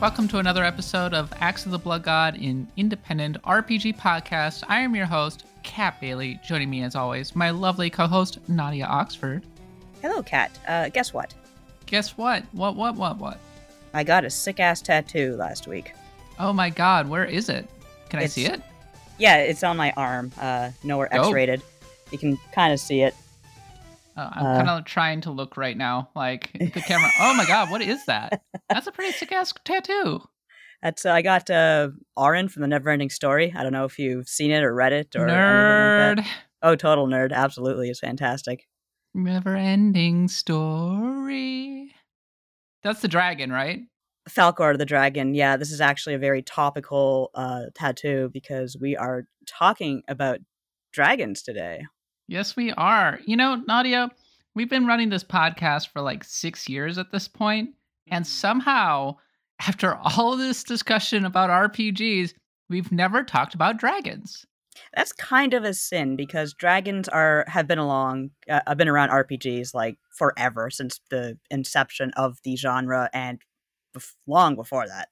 Welcome to another episode of Acts of the Blood God in Independent RPG Podcast. I am your host, Kat Bailey. Joining me as always, my lovely co-host, Nadia Oxford. Hello, Kat. Uh, guess what? Guess what? What, what, what, what? I got a sick ass tattoo last week. Oh my god, where is it? Can I see it? Yeah, it's on my arm. Uh, nowhere Oh. X-rated. You can kind of see it. Uh, I'm Uh, kind of trying to look right now, like the camera. oh my god, what is that? That's a pretty sick ass tattoo. That's uh, I got uh, Auryn from the Neverending Story. I don't know if you've seen it or read it or Nerd. like. Oh, total nerd. Absolutely, it's fantastic. Never ending story. That's the dragon, right? Falkor the Dragon. Yeah, this is actually a very topical uh, tattoo because we are talking about dragons today. Yes, we are. You know, Nadia, we've been running this podcast for like six years at this point, and somehow, after all this discussion about RPGs, we've never talked about dragons. that's kind of a sin because dragons are have been along uh, have been around RPGs like forever since the inception of the genre and bef- long before that.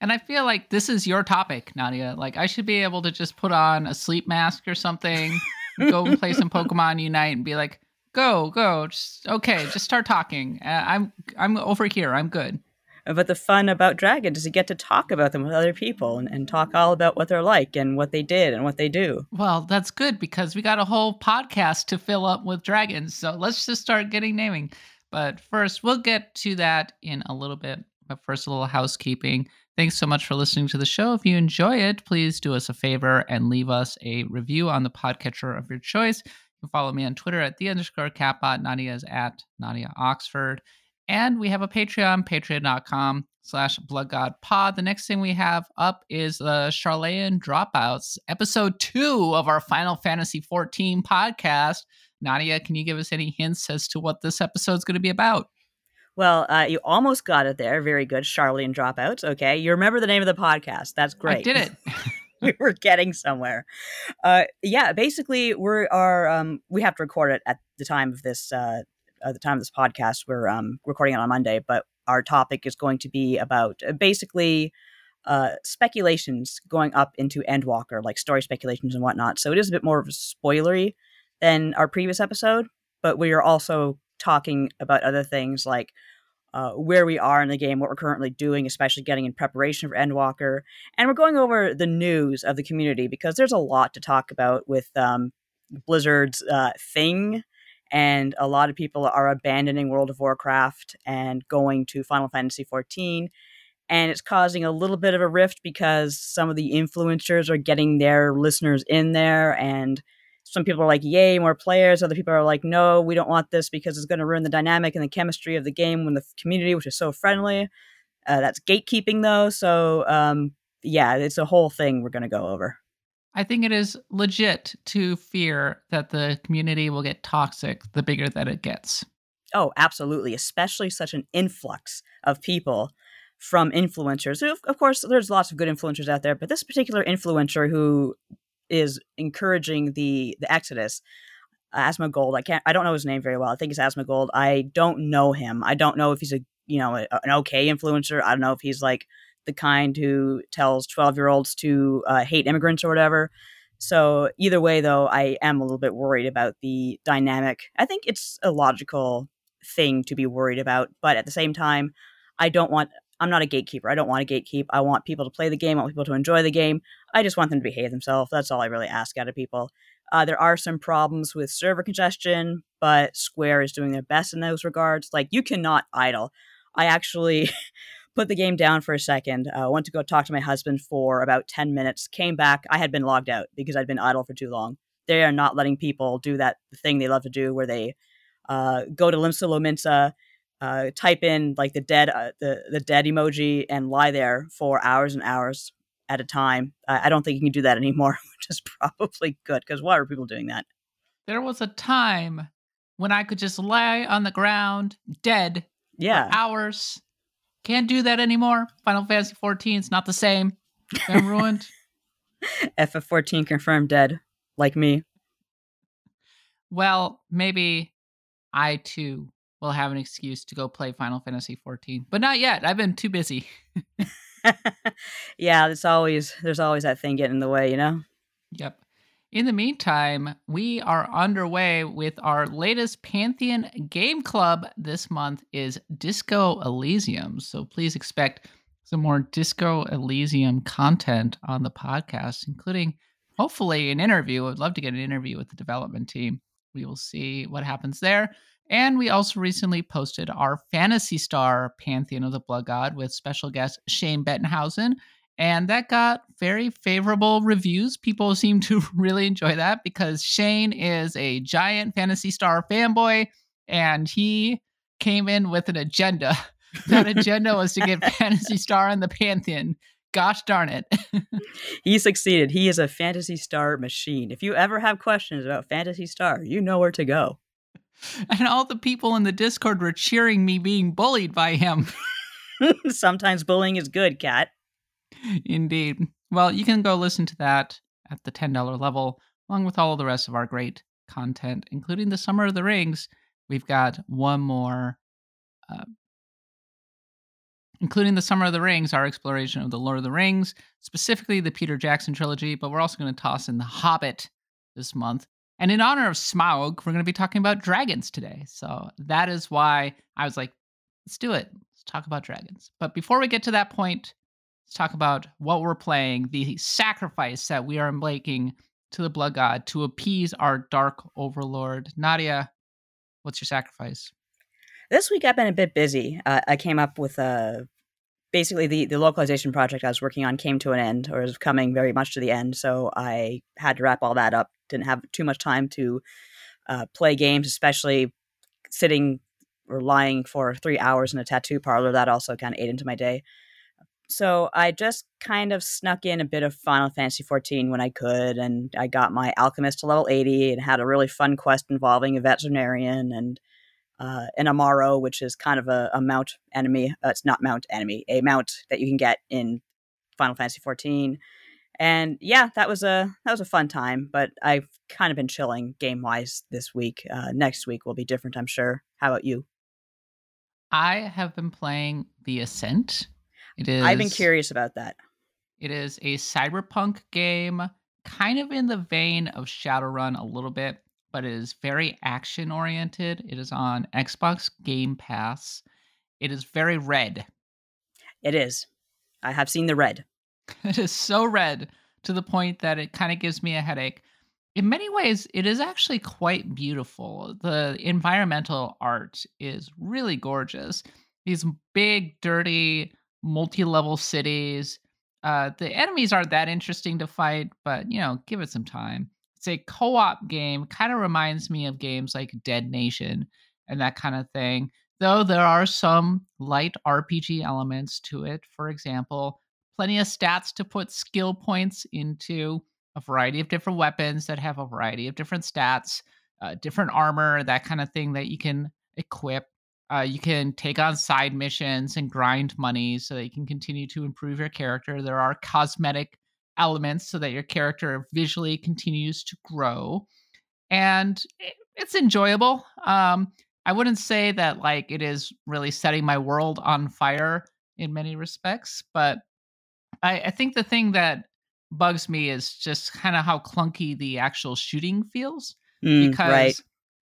And I feel like this is your topic, Nadia. Like, I should be able to just put on a sleep mask or something, go and play some Pokemon Unite, and be like, "Go, go, just okay, just start talking. Uh, I'm, I'm over here. I'm good." But the fun about dragons is you get to talk about them with other people and, and talk all about what they're like and what they did and what they do. Well, that's good because we got a whole podcast to fill up with dragons. So let's just start getting naming. But first, we'll get to that in a little bit. But first, a little housekeeping. Thanks so much for listening to the show. If you enjoy it, please do us a favor and leave us a review on the podcatcher of your choice. You can follow me on Twitter at the underscore katbot. Nadia is at Nadia Oxford. And we have a Patreon, patreon.com slash bloodgodpod. The next thing we have up is the Charlatan Dropouts, episode two of our Final Fantasy XIV podcast. Nadia, can you give us any hints as to what this episode's going to be about? Well, uh, you almost got it there. Very good. Charlie and Dropouts. Okay. You remember the name of the podcast. That's great. I did it. we were getting somewhere. Uh, yeah, basically, we are um, we have to record it at the time of this uh, at the time of this podcast. We're um, recording it on Monday, but our topic is going to be about uh, basically uh, speculations going up into Endwalker, like story speculations and whatnot. So it is a bit more of a spoilery than our previous episode, but we are also talking about other things like uh, where we are in the game, what we're currently doing, especially getting in preparation for Endwalker, and we're going over the news of the community because there's a lot to talk about with um, Blizzard's uh, thing, and a lot of people are abandoning World of Warcraft and going to Final Fantasy XIV, and it's causing a little bit of a rift because some of the influencers are getting their listeners in there and some people are like, yay, more players. Other people are like, no, we don't want this because it's going to ruin the dynamic and the chemistry of the game when the community, which is so friendly. Uh, that's gatekeeping, though. So, um, yeah, it's a whole thing we're going to go over. I think it is legit to fear that the community will get toxic the bigger that it gets. Oh, absolutely. Especially such an influx of people from influencers. Who, Of course, there's lots of good influencers out there, but this particular influencer who is encouraging the the exodus Asmongold i can't i don't know his name very well i think it's Asmongold i don't know him i don't know if he's a you know a, an okay influencer i don't know if he's like the kind who tells 12 year olds to uh, hate immigrants or whatever so either way though i am a little bit worried about the dynamic i think it's a logical thing to be worried about but at the same time i don't want i'm not a gatekeeper i don't want to gatekeep i want people to play the game i want people to enjoy the game I just want them to behave themselves. That's all I really ask out of people. Uh, there are some problems with server congestion, but Square is doing their best in those regards. Like, you cannot idle. I actually put the game down for a second, uh, went to go talk to my husband for about 10 minutes, came back. I had been logged out because I'd been idle for too long. They are not letting people do that thing they love to do where they uh, go to Limsa Lominsa, uh, type in like the dead uh, the the dead emoji and lie there for hours and hours at a time. I I don't think you can do that anymore, which is probably good because why are people doing that? There was a time when I could just lie on the ground dead Yeah, for hours. Can't do that anymore. Final Fantasy 14 is not the same. I'm ruined. FF14 confirmed dead, like me. well, maybe I too will have an excuse to go play Final Fantasy 14. But not yet. I've been too busy. yeah, it's always there's always that thing getting in the way, you know. Yep. In the meantime, we are underway with our latest Pantheon game club this month is Disco Elysium. So please expect some more Disco Elysium content on the podcast, including hopefully an interview. I'd love to get an interview with the development team. We will see what happens there. And we also recently posted our Phantasy Star Pantheon of the Blood God with special guest Shane Bettenhausen. And that got very favorable reviews. People seem to really enjoy that because Shane is a giant Phantasy Star fanboy and he came in with an agenda. that agenda was to get Phantasy Star in the Pantheon. Gosh darn it. he succeeded. He is a Phantasy Star machine. If you ever have questions about Phantasy Star, you know where to go. And all the people in the Discord were cheering me being bullied by him. Sometimes bullying is good, Kat. Indeed. Well, you can go listen to that at the $10 level, along with all of the rest of our great content, including the Summer of the Rings. We've got one more, uh, including the Summer of the Rings, our exploration of the Lord of the Rings, specifically the Peter Jackson trilogy, but we're also going to toss in The Hobbit this month. And in honor of Smaug, we're going to be talking about dragons today. So that is why I was like, let's do it. Let's talk about dragons. But before we get to that point, let's talk about what we're playing, the sacrifice that we are making to the blood god to appease our dark overlord. Nadia, what's your sacrifice? This week I've been a bit busy. Uh, I came up with a basically the, the localization project I was working on came to an end or is coming very much to the end. So I had to wrap all that up. Didn't have too much time to uh, play games, especially sitting or lying for three hours in a tattoo parlor. That also kind of ate into my day. So I just kind of snuck in a bit of Final Fantasy XIV when I could, and I got my alchemist to level 80 and had a really fun quest involving a veterinarian and uh, an Amaro, which is kind of a, a mount enemy. Uh, it's not mount enemy, a mount that you can get in Final Fantasy XIV. And yeah, that was a that was a fun time. But I've kind of been chilling game wise this week. Uh, next week will be different, I'm sure. How about you? I have been playing The Ascent. It is. I've been curious about that. It is a cyberpunk game, kind of in the vein of Shadowrun a little bit but it is very action oriented. It is on Xbox Game Pass. It is very red. It is. I have seen the red. it is so red to the point that it kind of gives me a headache. In many ways, it is actually quite beautiful. The environmental art is really gorgeous. These big, dirty, multi level cities. Uh, the enemies aren't that interesting to fight, but you know, give it some time it's a co-op game kind of reminds me of games like dead nation and that kind of thing though there are some light rpg elements to it for example plenty of stats to put skill points into a variety of different weapons that have a variety of different stats uh, different armor that kind of thing that you can equip. Uh, you can take on side missions and grind money so that you can continue to improve your character. There are cosmetic elements so that your character visually continues to grow and it's enjoyable. Um i wouldn't say that like it is really setting my world on fire in many respects but i i think the thing that bugs me is just kind of how clunky the actual shooting feels mm, because right.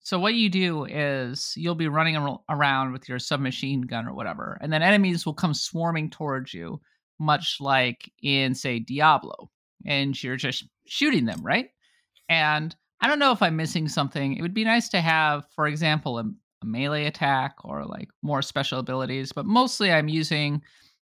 so what you do is you'll be running around with your submachine gun or whatever and then enemies will come swarming towards you much like in say Diablo, and you're just shooting them, right? And I don't know if I'm missing something. It would be nice to have, for example, a, a melee attack or like more special abilities, but mostly I'm using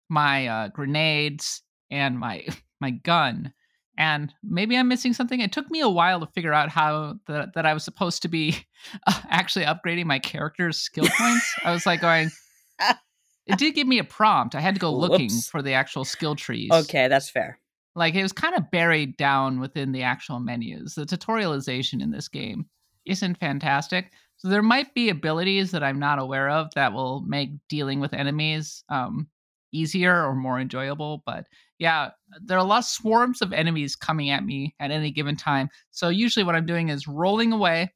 my uh, grenades and my my gun. And maybe I'm missing something. It took me a while to figure out how the, that I was supposed to be uh, actually upgrading my character's skill points. I was like going, it did give me a prompt. I had to go looking for the actual skill trees. Okay, that's fair. Like it was kind of buried down within the actual menus. The tutorialization in this game isn't fantastic. So there might be abilities that I'm not aware of that will make dealing with enemies um, easier or more enjoyable. But yeah, there are a lot of swarms of enemies coming at me at any given time. So usually what I'm doing is rolling away,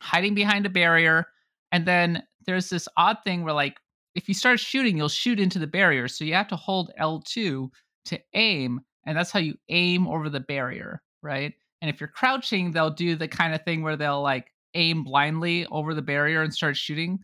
hiding behind a barrier, and then there's this odd thing where like if you start shooting, you'll shoot into the barrier. So you have to hold L2 to aim, and that's how you aim over the barrier, right? And if you're crouching, they'll do the kind of thing where they'll like aim blindly over the barrier and start shooting.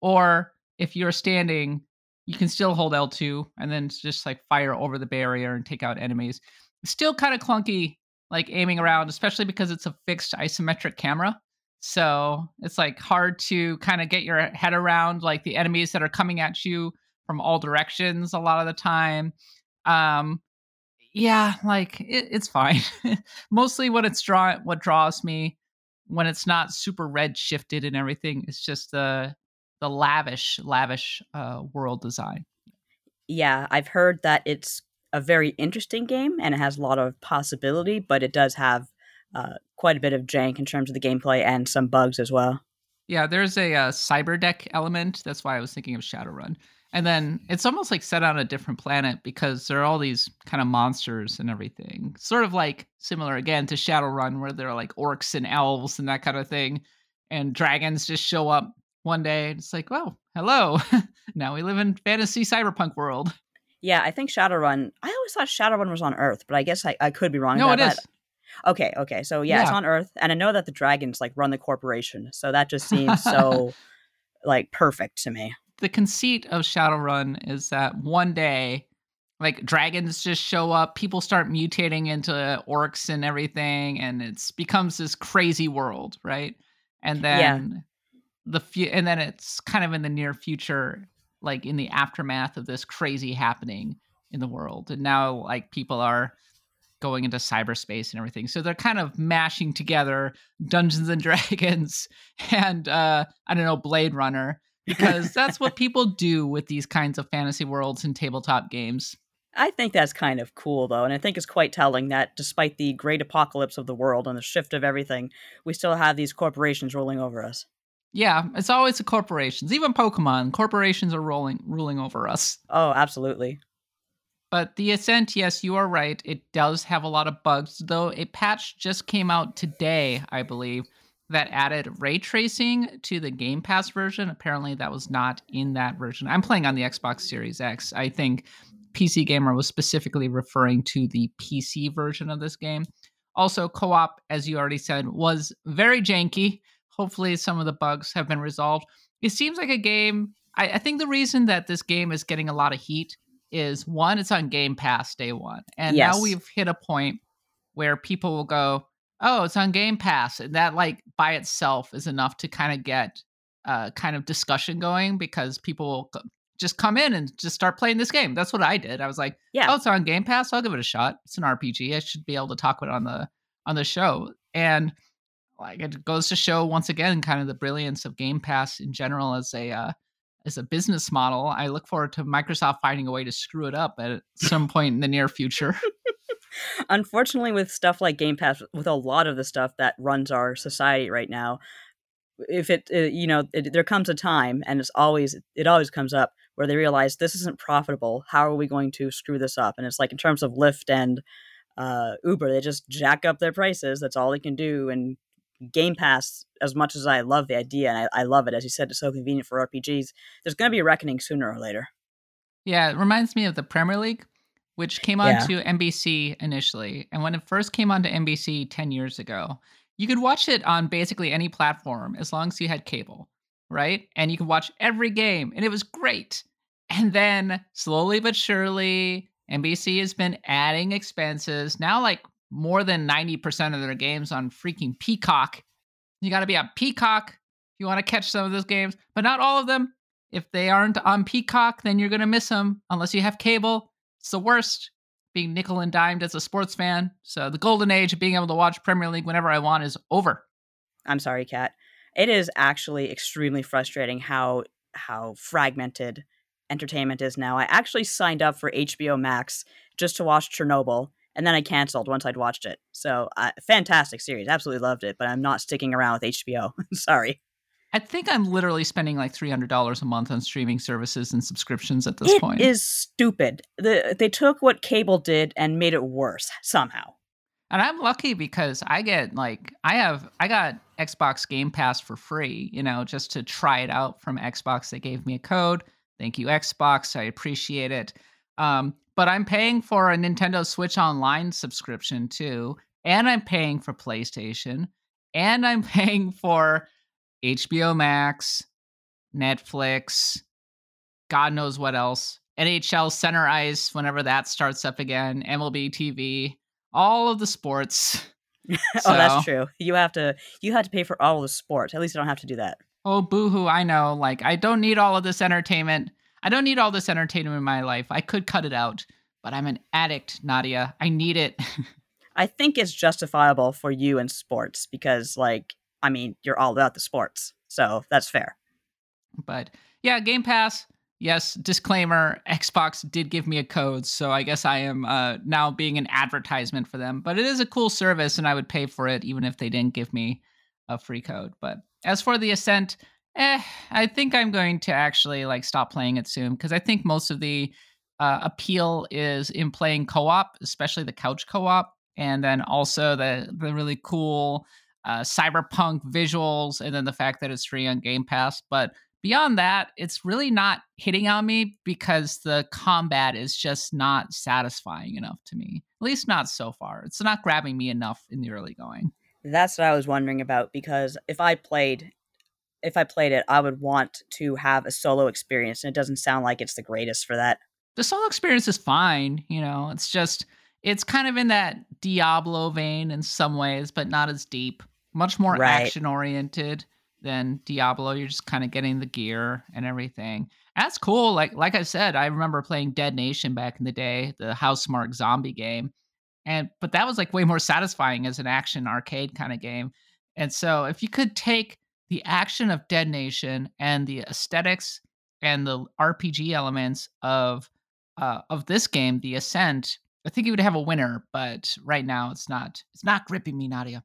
Or if you're standing, you can still hold L2 and then just like fire over the barrier and take out enemies. Still kind of clunky, like aiming around, especially because it's a fixed isometric camera. So it's like hard to kind of get your head around like the enemies that are coming at you from all directions a lot of the time. Um, yeah, like it, it's fine. Mostly what it's draw what draws me when it's not super red shifted and everything. It's just the the lavish, lavish uh, world design. Yeah, I've heard that it's a very interesting game and it has a lot of possibility, but it does have uh, quite a bit of jank in terms of the gameplay and some bugs as well. Yeah, there's a, uh, cyber deck element. That's why I was thinking of Shadowrun. And then it's almost like set on a different planet because there are all these kind of monsters and everything. Sort of like similar again to Shadowrun, where there are like orcs and elves and that kind of thing. And dragons just show up one day. It's like, well, hello. now we live in fantasy cyberpunk world. Yeah, I think Shadowrun. I always thought Shadowrun was on Earth, but I guess I, I could be wrong. No, it that. is. Okay, okay. So yeah, yeah, it's on Earth, and I know that the dragons like run the corporation, so that just seems so like perfect to me the conceit of Shadowrun is that one day, like dragons just show up, people start mutating into orcs and everything, and it becomes this crazy world, right? And then. The few, and then it's kind of in the near future, like in the aftermath of this crazy happening in the world, and now like people are going into cyberspace and everything. So they're kind of mashing together Dungeons and Dragons and uh I don't know Blade Runner because that's what people do with these kinds of fantasy worlds and tabletop games. I think that's kind of cool, though, and I think it's quite telling that despite the great apocalypse of the world and the shift of everything, we still have these corporations ruling over us. Yeah, it's always the corporations. Even Pokemon, corporations are rolling ruling over us. Oh, absolutely. But the Ascent, yes, you are right. It does have a lot of bugs, though a patch just came out today, I believe, that added ray tracing to the Game Pass version. Apparently, that was not in that version. I'm playing on the Xbox Series X. I think PC Gamer was specifically referring to the PC version of this game. Also, co op, as you already said, was very janky. Hopefully, some of the bugs have been resolved. It seems like a game. I, I think the reason that this game is getting a lot of heat is one, it's on Game Pass day one. And yes. now we've hit a point where people will go, oh, it's on Game Pass. And that like by itself is enough to kind of get uh kind of discussion going because people will just come in and just start playing this game. That's what I did. I was like, yeah, oh, it's on Game Pass. I'll give it a shot. It's an RPG. I should be able to talk about it on the on the show. And like it goes to show once again kind of the brilliance of Game Pass in general as a uh, as a business model. I look forward to Microsoft finding a way to screw it up at some point in the near future. Unfortunately, with stuff like Game Pass, with a lot of the stuff that runs our society right now, if it, uh, you know, it, there comes a time, and it's always, it always comes up where they realize this isn't profitable. How are we going to screw this up? And it's like in terms of Lyft and uh, Uber, they just jack up their prices. That's all they can do. And Game Pass, as much as I love the idea and I, I love it, as you said, it's so convenient for RPGs. There's going to be a reckoning sooner or later. Yeah, it reminds me of the Premier League which came on yeah. to NBC initially. And when it first came onto NBC 10 years ago, you could watch it on basically any platform as long as you had cable, right? And you could watch every game, and it was great. And then slowly but surely, NBC has been adding expenses. Now, like more than 90% of their games on freaking Peacock. You got to be on Peacock if you want to catch some of those games, but not all of them. If they aren't on Peacock, then you're going to miss them unless you have cable. It's the worst being nickel and dimed as a sports fan. So the golden age of being able to watch Premier League whenever I want is over. I'm sorry, Kat. It is actually extremely frustrating how how fragmented entertainment is now. I actually signed up for HBO Max just to watch Chernobyl, and then I canceled once I'd watched it. So, uh, fantastic series, absolutely loved it. But I'm not sticking around with HBO. sorry. I think I'm literally spending like three hundred dollars a month on streaming services and subscriptions at this it point. It is stupid. The, they took what cable did and made it worse somehow. And I'm lucky because I get like I have I got Xbox Game Pass for free, you know, just to try it out from Xbox. They gave me a code. Thank you, Xbox. I appreciate it. Um, but I'm paying for a Nintendo Switch Online subscription too, and I'm paying for PlayStation, and I'm paying for HBO Max, Netflix, God knows what else. NHL Center Ice, whenever that starts up again, MLB TV, all of the sports. oh, that's true. You have to you have to pay for all of the sports. At least I don't have to do that. Oh, boohoo! I know. Like I don't need all of this entertainment. I don't need all this entertainment in my life. I could cut it out, but I'm an addict, Nadia. I need it. I think it's justifiable for you in sports because, like, I mean, you're all about the sports, so that's fair. But yeah, Game Pass. Yes, disclaimer: Xbox did give me a code, so I guess I am uh, now being an advertisement for them. But it is a cool service, and I would pay for it even if they didn't give me a free code. But as for the Ascent, eh, I think I'm going to actually like stop playing it soon because I think most of the uh, appeal is in playing co-op, especially the couch co-op, and then also the the really cool uh, cyberpunk visuals, and then the fact that it's free on Game Pass. But beyond that, it's really not hitting on me because the combat is just not satisfying enough to me. At least not so far. It's not grabbing me enough in the early going. That's what I was wondering about because if I played if I played it, I would want to have a solo experience and it doesn't sound like it's the greatest for that. The solo experience is fine, you know. It's just it's kind of in that Diablo vein in some ways, but not as deep. Much more right. action oriented than Diablo. You're just kind of getting the gear and everything. That's cool. Like like I said, I remember playing Dead Nation back in the day, the Housemarque zombie game. And but that was like way more satisfying as an action arcade kind of game. And so if you could take the action of Dead Nation and the aesthetics and the RPG elements of uh, of this game, The Ascent, I think you would have a winner. But right now, it's not. It's not gripping me, Nadia.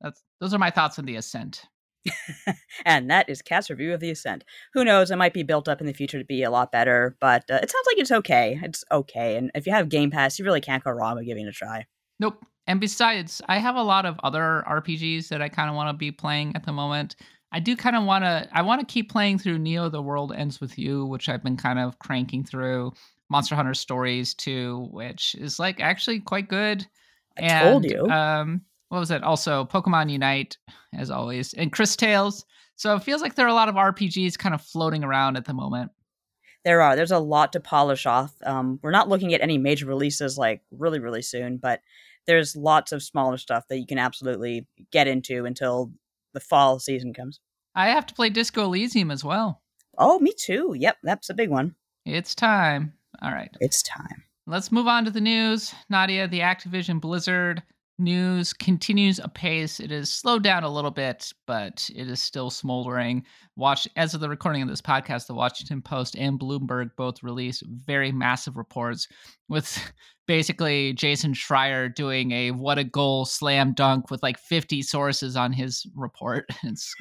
That's those are my thoughts on The Ascent. and that is Kat's review of The Ascent. Who knows? It might be built up in the future to be a lot better, but uh, it sounds like it's okay. It's okay. And if you have Game Pass, you really can't go wrong with giving it a try. Nope. And besides, I have a lot of other RPGs that I kind of want to be playing at the moment. I do kind of want to. I want to keep playing through Neo: The World Ends with You, which I've been kind of cranking through. Monster Hunter Stories too, which is like actually quite good. I and, told you. Um, what was it? Also, Pokemon Unite, as always, and Cris Tales. So it feels like there are a lot of RPGs kind of floating around at the moment. There are. There's a lot to polish off. Um, we're not looking at any major releases like really, really soon, but there's lots of smaller stuff that you can absolutely get into until the fall season comes. I have to play Disco Elysium as well. Oh, me too. Yep, that's a big one. It's time. All right. It's time. Let's move on to the news. Nadia, the Activision Blizzard news continues apace. It is slowed down a little bit, but it is still smoldering. Watch as of the recording of this podcast, the Washington Post and Bloomberg both released very massive reports with basically Jason Schreier doing a what a goal slam dunk with like 50 sources on his report. It's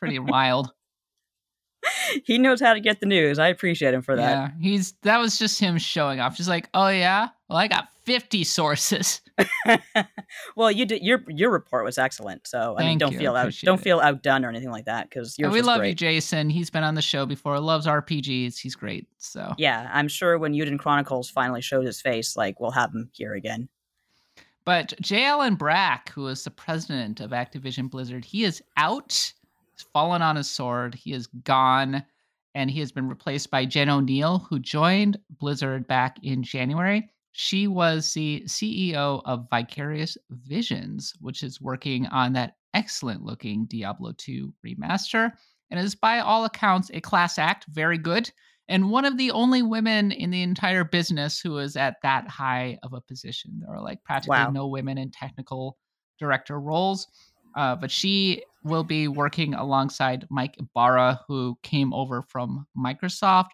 pretty wild. He knows how to get the news. I appreciate him for that. Yeah, he's that was just him showing off. Just like, oh yeah, well I got 50 sources. well, you did your your report was excellent. So I mean, don't you. feel out don't it. feel outdone or anything like that because we love great. you, Jason. He's been on the show before. Loves RPGs. He's great. So yeah, I'm sure when Eiyuden Chronicles finally shows his face, like we'll have him here again. But J. Allen Brack, who is the president of Activision Blizzard, he is out. He's fallen on his sword. He is gone. And he has been replaced by Jen Oneal, who joined Blizzard back in January. She was the CEO of Vicarious Visions, which is working on that excellent looking Diablo 2 remaster and is by all accounts a class act, very good, and one of the only women in the entire business who is at that high of a position. There are like practically wow. no women in technical director roles. Uh, but she will be working alongside Mike Ibarra, who came over from Microsoft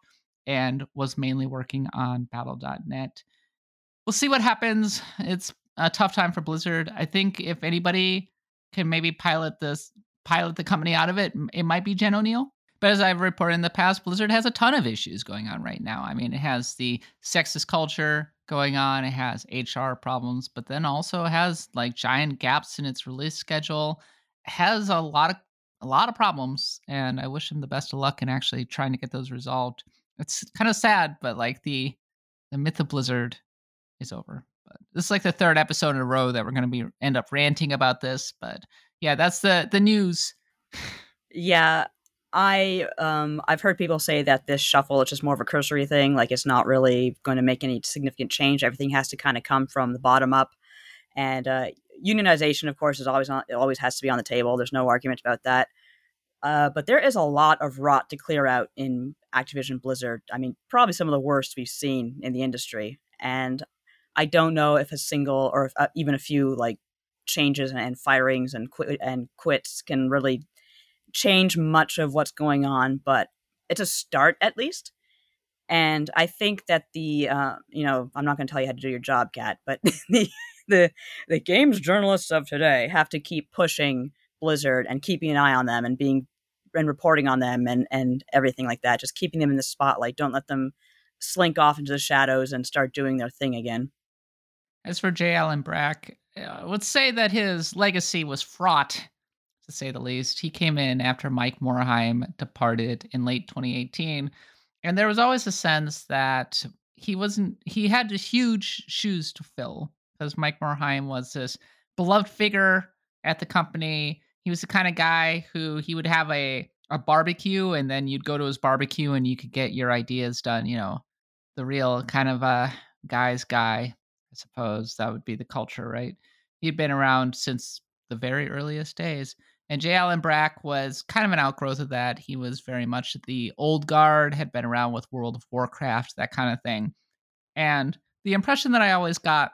and was mainly working on Battle.net we'll see what happens. It's a tough time for Blizzard. I think if anybody can maybe pilot this, pilot the company out of it, it might be Jen Oneal. But as I've reported in the past, Blizzard has a ton of issues going on right now. I mean, it has the sexist culture, going on. It has HR problems, but then also has like giant gaps in its release schedule. Has a lot of a lot of problems, and I wish them the best of luck in actually trying to get those resolved. It's kind of sad, but like the the myth of Blizzard is over. But this is like the third episode in a row that we're going to be end up ranting about this. But yeah, that's the the news. Yeah, I um I've heard people say that this shuffle is just more of a cursory thing, like it's not really going to make any significant change. Everything has to kind of come from the bottom up, and uh, unionization, of course, is always on. It always has to be on the table. There's no argument about that. Uh, but there is a lot of rot to clear out in Activision Blizzard. I mean, probably some of the worst we've seen in the industry, and I don't know if a single or if, uh, even a few like changes and, firings and and quits can really change much of what's going on, but it's a start at least. And I think that the, uh, you know, I'm not going to tell you how to do your job, Kat, but the, the the games journalists of today have to keep pushing Blizzard and keeping an eye on them and being and reporting on them and and everything like that. Just keeping them in the spotlight. Don't let them slink off into the shadows and start doing their thing again. As for J. Allen Brack, uh, I would say that his legacy was fraught to say the least. He came in after Mike Morhaime departed in late 2018, and there was always a sense that he wasn't he had huge shoes to fill because Mike Morhaime was this beloved figure at the company. He was the kind of guy who he would have a a barbecue and then you'd go to his barbecue and you could get your ideas done, you know, the real kind of a guy's guy, suppose. That would be the culture, right? He'd been around since the very earliest days. And J. Allen Brack was kind of an outgrowth of that. He was very much the old guard, had been around with World of Warcraft, that kind of thing. And the impression that I always got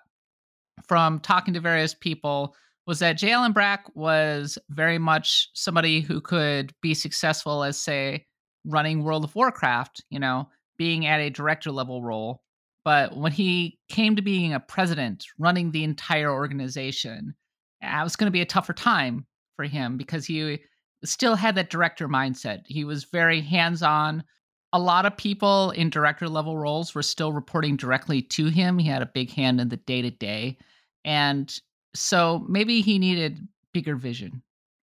from talking to various people was that J. Allen Brack was very much somebody who could be successful as, say, running World of Warcraft, you know, being at a director level role. But when he came to being a president, running the entire organization, it was going to be a tougher time for him because he still had that director mindset. He was very hands on. A lot of people in director level roles were still reporting directly to him. He had a big hand in the day to day. And so maybe he needed bigger vision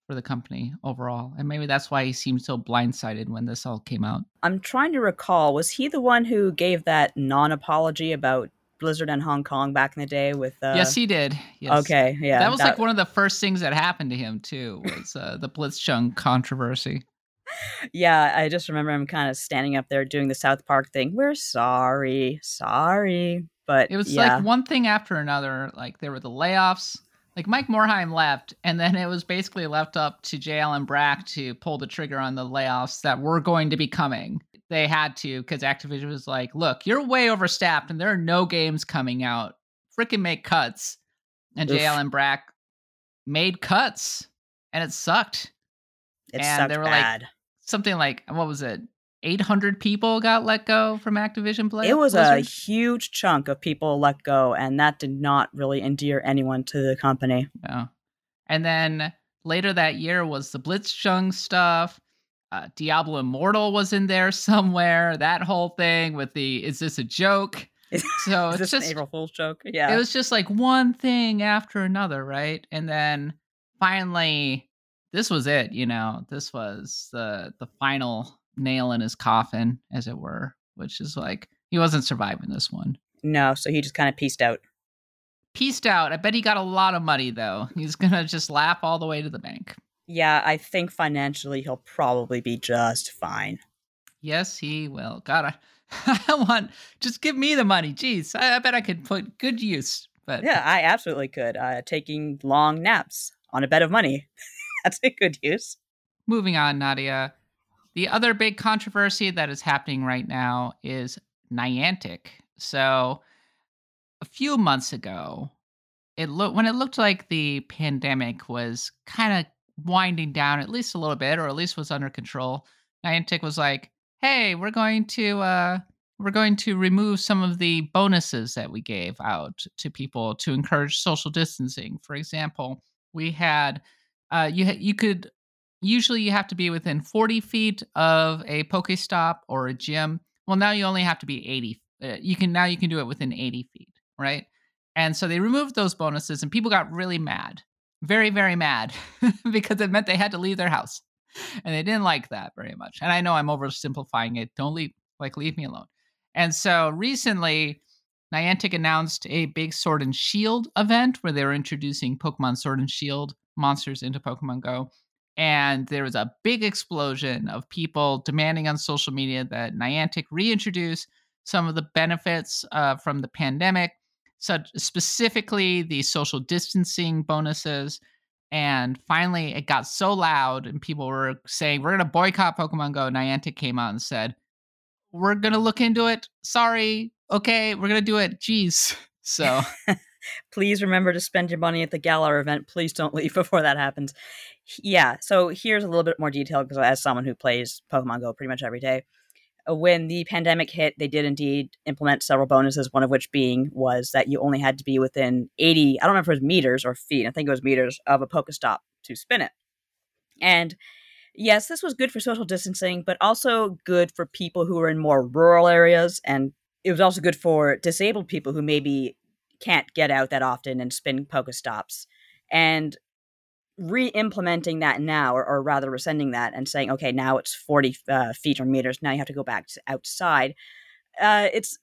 for the company overall. And maybe that's why he seemed so blindsided when this all came out. I'm trying to recall, was he the one who gave that non apology about Blizzard and Hong Kong back in the day with uh... Yes, he did. Yes. Okay, yeah. That was that... like one of the first things that happened to him too, was uh, the Blitzchung controversy. Yeah, I just remember him kind of standing up there doing the South Park thing. We're sorry, sorry. But it was yeah. like one thing after another. Like there were the layoffs. Like Mike Morhaime left, and then it was basically left up to J. Allen Brack to pull the trigger on the layoffs that were going to be coming they had to because Activision was like, look, you're way overstaffed and there are no games coming out. Freaking make cuts. And J. Allen Brack made cuts and it sucked. It and sucked they were bad. like something like what was it? 800 people got let go from Activision Blizzard. It was a huge chunk of people let go, and that did not really endear anyone to the company. No. And then later that year was the Blitzchung stuff uh, Diablo Immortal was in there somewhere. That whole thing with the is this a joke? So it's just April Fool's joke. Yeah, it was just like one thing after another, right? And then finally, this was it. You know, this was the the final nail in his coffin, as it were. Which is like he wasn't surviving this one. No, so he just kind of pieced out. Pieced out. I bet he got a lot of money though. He's gonna just laugh all the way to the bank. Yeah, I think financially he'll probably be just fine. Yes, he will. God, I, I want just give me the money. Jeez, I, I, bet I could put good use. But yeah, I absolutely could. Uh, taking long naps on a bed of money. That's a good use. Moving on, Nadia. The other big controversy that is happening right now is Niantic. So, a few months ago, it looked when it looked like the pandemic was kind of winding down at least a little bit, or at least was under control, Niantic was like, "Hey, we're going to uh, we're going to remove some of the bonuses that we gave out to people to encourage social distancing. For example, we had uh, you ha- you could usually you have to be within 40 feet of a Pokestop or a gym. Well, now you only have to be 80. Uh, you can now you can do it within 80 feet. right? And so they removed those bonuses, and people got really mad, very, very mad, because it meant they had to leave their house. And they didn't like that very much. And I know I'm oversimplifying it. Don't leave, like, leave me alone. And so recently, Niantic announced a big Sword and Shield event where they were introducing Pokemon Sword and Shield monsters into Pokemon Go. And there was a big explosion of people demanding on social media that Niantic reintroduce some of the benefits uh, from the pandemic such specifically the social distancing bonuses. And finally, it got so loud, and people were saying, We're going to boycott Pokemon Go. Niantic came out and said, We're going to look into it. Sorry. Okay, we're going to do it. Jeez. So. Please remember to spend your money at the Galar event. Please don't leave before that happens. Yeah, so here's a little bit more detail because as someone who plays Pokemon Go pretty much every day, uh, when the pandemic hit, they did indeed implement several bonuses, one of which being was that you only had to be within 80, I don't remember if it was meters or feet, I think it was meters of a Pokestop to spin it. And yes, this was good for social distancing, but also good for people who are in more rural areas. And it was also good for disabled people who maybe can't get out that often and spin Pokestops. And re-implementing that now or, or, rather rescinding that and saying okay now it's 40 uh, feet or meters now you have to go back to outside uh, it's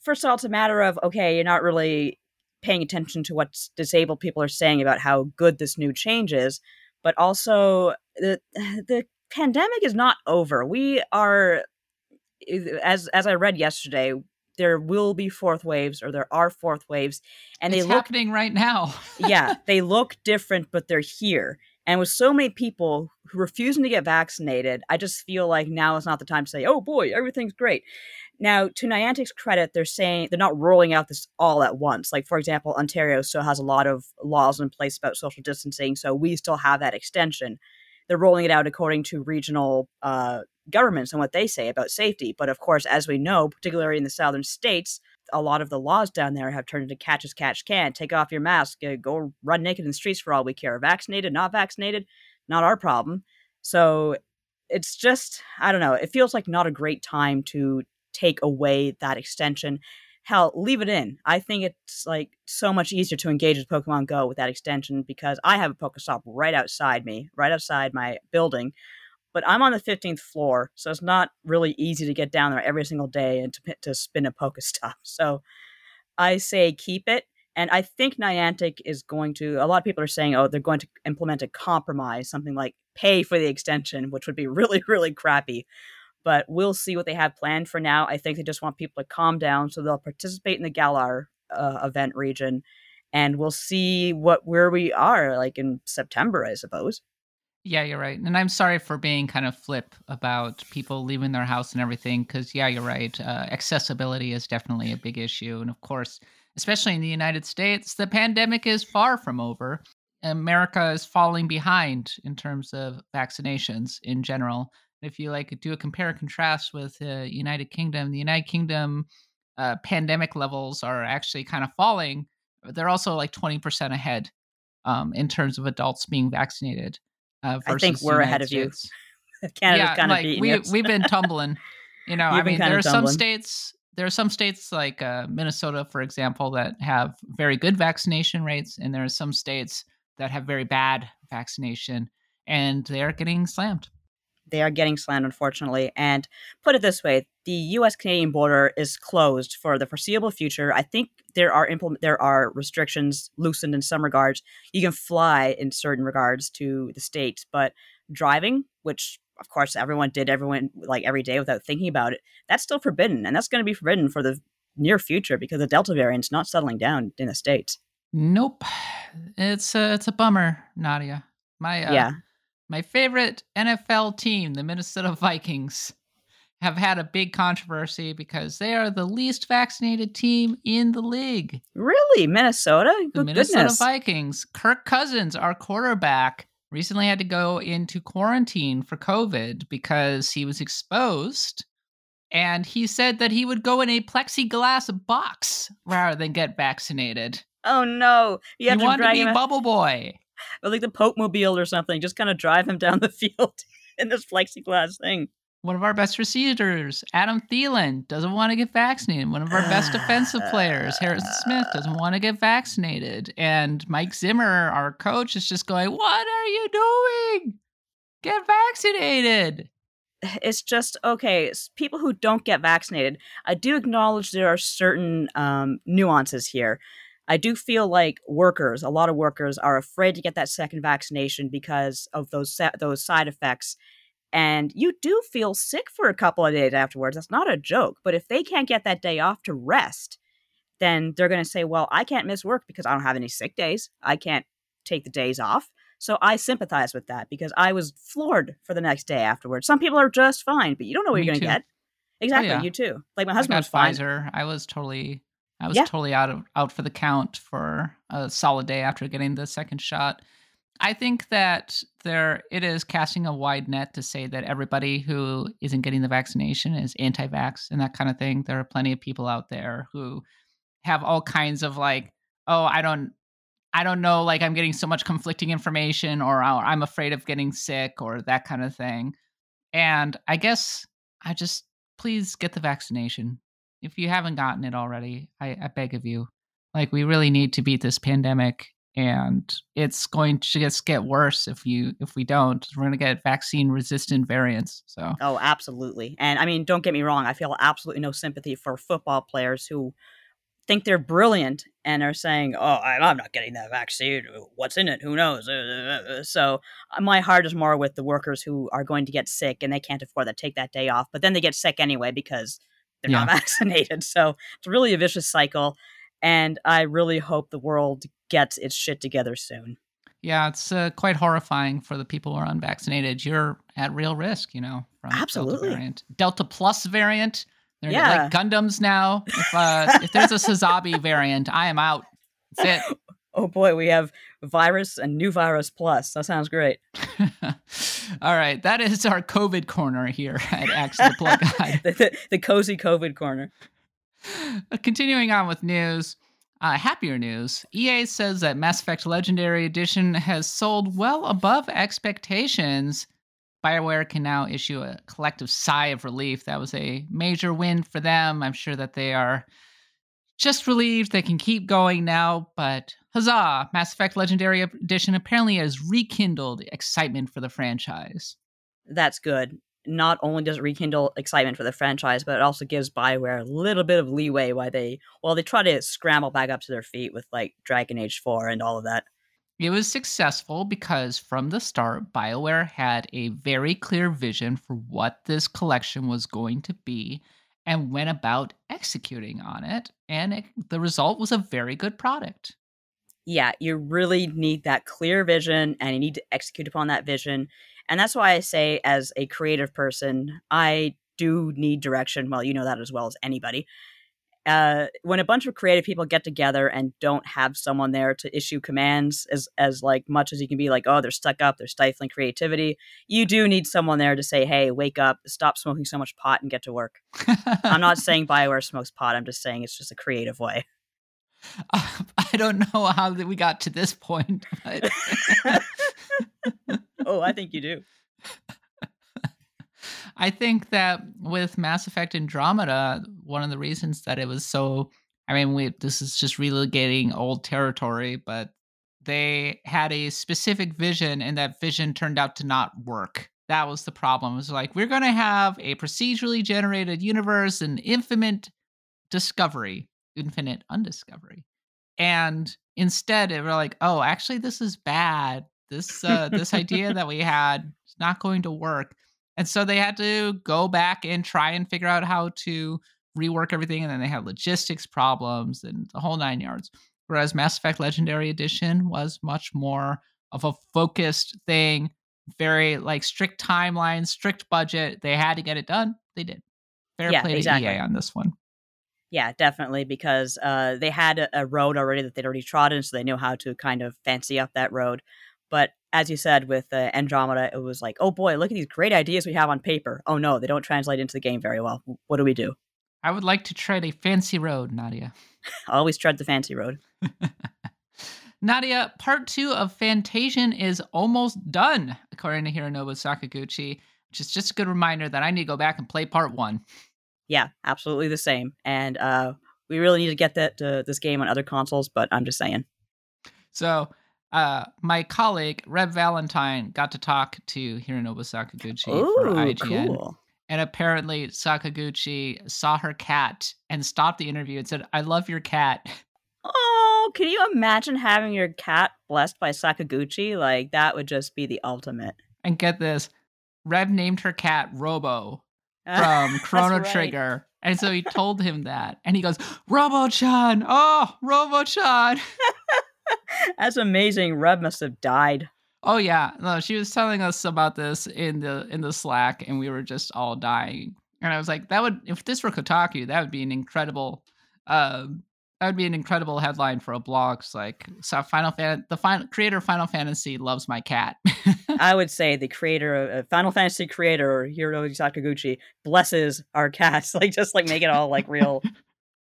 first of all it's a matter of okay you're not really paying attention to what disabled people are saying about how good this new change is but also the the pandemic is not over. We are as as i read yesterday there will be fourth waves or there are fourth waves and it's they look happening right now. Yeah they look different but they're here and with so many people who refusing to get vaccinated i just feel like now is not the time to say oh boy everything's great. Now to niantic's credit they're saying they're not rolling out this all at once. Like for example ontario still has a lot of laws in place about social distancing so we still have that extension. They're rolling it out according to regional uh, governments and what they say about safety. But of course, as we know, particularly in the southern states, a lot of the laws down there have turned into catch as catch can. Take off your mask, uh, go run naked in the streets for all we care. Vaccinated, not vaccinated, not our problem. So it's just, I don't know, it feels like not a great time to take away that extension. Hell, leave it in. I think it's like so much easier to engage with Pokemon Go with that extension because I have a Pokestop right outside me, right outside my building but I'm on the 15th floor, so it's not really easy to get down there every single day and to, to spin a Pokestop. So I say keep it. And I think Niantic is going to, a lot of people are saying, oh, they're going to implement a compromise, something like pay for the extension, which would be really, really crappy. But we'll see what they have planned for now. I think they just want people to calm down so they'll participate in the Galar uh, event region. And we'll see what where we are like in September, I suppose. Yeah, you're right. And I'm sorry for being kind of flip about people leaving their house and everything, because, yeah, you're right. Uh, accessibility is definitely a big issue. And of course, especially in the United States, the pandemic is far from over. America is falling behind in terms of vaccinations in general. If you like do a compare and contrast with the uh, United Kingdom, the United Kingdom uh, pandemic levels are actually kind of falling. They're also like 20% ahead um, in terms of adults being vaccinated. Uh, I think we're ahead of you. Canada's yeah, kind of like we we've been tumbling. You know, I mean, there are some states. There are some states like uh, Minnesota, for example, that have very good vaccination rates, and there are some states that have very bad vaccination, and they are getting slammed. They are getting slammed, unfortunately. And put it this way: the U.S. Canadian border is closed for the foreseeable future. I think there are implement there are restrictions loosened in some regards. You can fly in certain regards to the states, but driving, which of course everyone did, everyone like every day without thinking about it, that's still forbidden, and that's going to be forbidden for the near future because the Delta variant's not settling down in the states. Nope, it's a it's a bummer, Nadia. My uh, yeah, my favorite NFL team, the Minnesota Vikings have had a big controversy because they are the least vaccinated team in the league. Really? Minnesota? The Good Minnesota goodness. Vikings. Kirk Cousins, our quarterback, recently had to go into quarantine for COVID because he was exposed. And he said that he would go in a plexiglass box rather than get vaccinated. Oh no! You have he to wanted to be Bubble Boy, or like the Pope Mobile or something. Just kind of drive him down the field in this plexiglass thing. one of our best receivers, Adam Thielen, doesn't want to get vaccinated. One of our best defensive players, Harrison Smith, doesn't want to get vaccinated. And Mike Zimmer, our coach, is just going, What are you doing? Get vaccinated. It's just okay. People who don't get vaccinated, I do acknowledge there are certain um, nuances here. I do feel like workers, a lot of workers, are afraid to get that second vaccination because of those those side effects and you do feel sick for a couple of days afterwards. That's not a joke. But if they can't get that day off to rest, then they're going to say, well, I can't miss work because I don't have any sick days. I can't take the days off. So I sympathize with that because I was floored for the next day afterwards. Some people are just fine, but you don't know what Me you're going to get. Oh, exactly, oh, yeah. you too. Like my husband I was fine. Pfizer. I was totally, I was yeah. totally out of out for the count for a solid day after getting the second shot. I think that there it is casting a wide net to say that everybody who isn't getting the vaccination is anti-vax and that kind of thing. There are plenty of people out there who have all kinds of like, oh, I don't I don't know, like I'm getting so much conflicting information or I'm afraid of getting sick or that kind of thing. And I guess I just please get the vaccination. If you haven't gotten it already, I, I beg of you. Like we really need to beat this pandemic and it's going to just get worse if you if we don't. We're going to get vaccine resistant variants so. Oh absolutely and i mean don't get me wrong i feel absolutely no sympathy for football players who think they're brilliant and are saying oh i'm not getting that vaccine what's in it? Who knows? So uh, my heart is more with the workers who are going to get sick and they can't afford to take that day off but then they get sick anyway because they're yeah. not vaccinated so it's really a vicious cycle and I really hope the world gets its shit together soon. Yeah, it's uh, quite horrifying for the people who are unvaccinated. You're at real risk, you know, from Absolutely. Delta variant. Delta Plus variant. They're yeah. like Gundams now. If, uh, if there's a Sazabi variant, I am out. That's it. Oh boy, we have virus and new virus plus. That sounds great. All right, that is our COVID corner here at Axe the Blood God. the, the, the cozy COVID corner. Continuing on with news, uh, happier news. EA says that Mass Effect Legendary Edition has sold well above expectations. BioWare can now issue a collective sigh of relief. That was a major win for them. I'm sure that they are just relieved they can keep going now, but huzzah! Mass Effect Legendary Edition apparently has rekindled excitement for the franchise. That's good not only does it rekindle excitement for the franchise, but it also gives Bioware a little bit of leeway while they while they try to scramble back up to their feet with like Dragon Age 4 and all of that. It was successful because from the start, BioWare had a very clear vision for what this collection was going to be and went about executing on it. And it, the result was a very good product. Yeah, you really need that clear vision and you need to execute upon that vision. And that's why I say, as a creative person, I do need direction. Well, you know that as well as anybody. Uh, when a bunch of creative people get together and don't have someone there to issue commands as as like much as you can be like oh they're stuck up they're stifling creativity you do need someone there to say hey wake up stop smoking so much pot and get to work i'm not saying bioware smokes pot i'm just saying it's just a creative way uh, i don't know how we got to this point but oh, I think you do. I think that with Mass Effect Andromeda, one of the reasons that it was so I mean, we this is just relocating old territory, but they had a specific vision and that vision turned out to not work. That was the problem. It was like we're going to have a procedurally generated universe and infinite discovery, infinite undiscovery. And instead, it were like, oh, actually, this is bad this uh, this idea that we had is not going to work. And so they had to go back and try and figure out how to rework everything. And then they had logistics problems and the whole nine yards. Whereas Mass Effect Legendary Edition was much more of a focused thing, very like strict timeline, strict budget. They had to get it done. They did. Fair yeah, play exactly. to EA on this one. Yeah, definitely, because uh, they had a, a, road already that they'd already trodden, so they knew how to kind of fancy up that road. But as you said with uh, Andromeda, it was like, oh boy, look at these great ideas we have on paper. Oh no, they don't translate into the game very well. What do we do? I would like to tread a fancy road, Nadia. Always tread the fancy road. Nadia, part two of Fantasian is almost done, according to Hironobu Sakaguchi. Which is just just a good reminder that I need to go back and play part one. Yeah, absolutely the same. And uh, we really need to get that uh, this game on other consoles, but I'm just saying. So, uh, my colleague Reb Valentine got to talk to Hironobu Sakaguchi Ooh, for IGN, cool. and apparently Sakaguchi saw her cat and stopped the interview and said, "I love your cat." Oh, can you imagine having your cat blessed by Sakaguchi? Like that would just be the ultimate. And get this, Reb named her cat Robo from Chrono right. Trigger. And so he told him that. And he goes, Robo Chan. Oh, Robo Chan. That's amazing. Reb must have died. Oh yeah. No, she was telling us about this in the in the Slack and we were just all dying. And I was like, that would if this were Kotaku, that would be an incredible um that would be an incredible headline for a blog. It's like so Final Fan the final creator of Final Fantasy loves my cat. I would say the creator, uh, Final Fantasy creator Hironobu Sakaguchi, blesses our cats. Like just like make it all like real.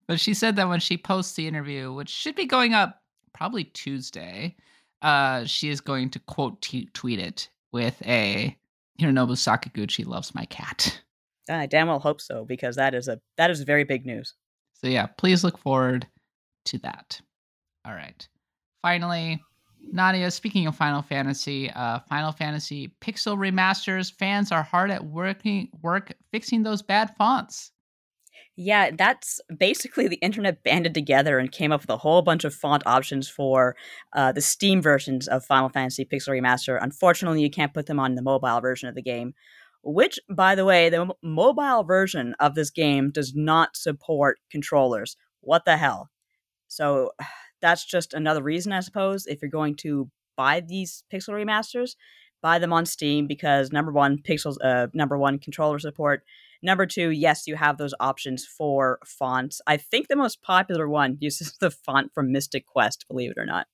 But she said that when she posts the interview, which should be going up probably Tuesday, uh, she is going to quote t- tweet it with a Hironobu Sakaguchi loves my cat. I damn well hope so because that is a that is very big news. So yeah, please look forward to that. All right. Finally, Nadia, speaking of Final Fantasy, uh, Final Fantasy Pixel remasters, fans are hard at working work fixing those bad fonts. Yeah, that's basically the internet banded together and came up with a whole bunch of font options for uh, the Steam versions of Final Fantasy Pixel Remaster. Unfortunately, you can't put them on the mobile version of the game, which, by the way, the mo- mobile version of this game does not support controllers. What the hell? So that's just another reason, I suppose, if you're going to buy these Pixel remasters, buy them on Steam because number one, Pixels, uh, number one, controller support. Number two, yes, you have those options for fonts. I think the most popular one uses the font from Mystic Quest, believe it or not.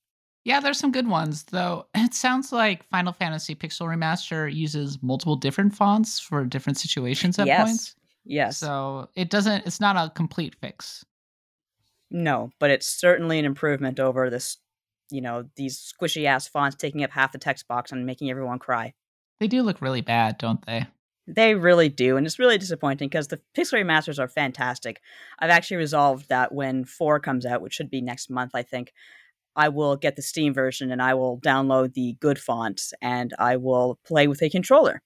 Yeah, there's some good ones, though. It sounds like Final Fantasy Pixel Remaster uses multiple different fonts for different situations at Yes. points. Yes. So it doesn't, it's not a complete fix. No, but it's certainly an improvement over this, you know, these squishy ass fonts taking up half the text box and making everyone cry. They do look really bad, don't they? They really do, and it's really disappointing because the Pixel remasters are fantastic. I've actually resolved that when 4 comes out, which should be next month, I think, I will get the Steam version and I will download the good fonts and I will play with a controller.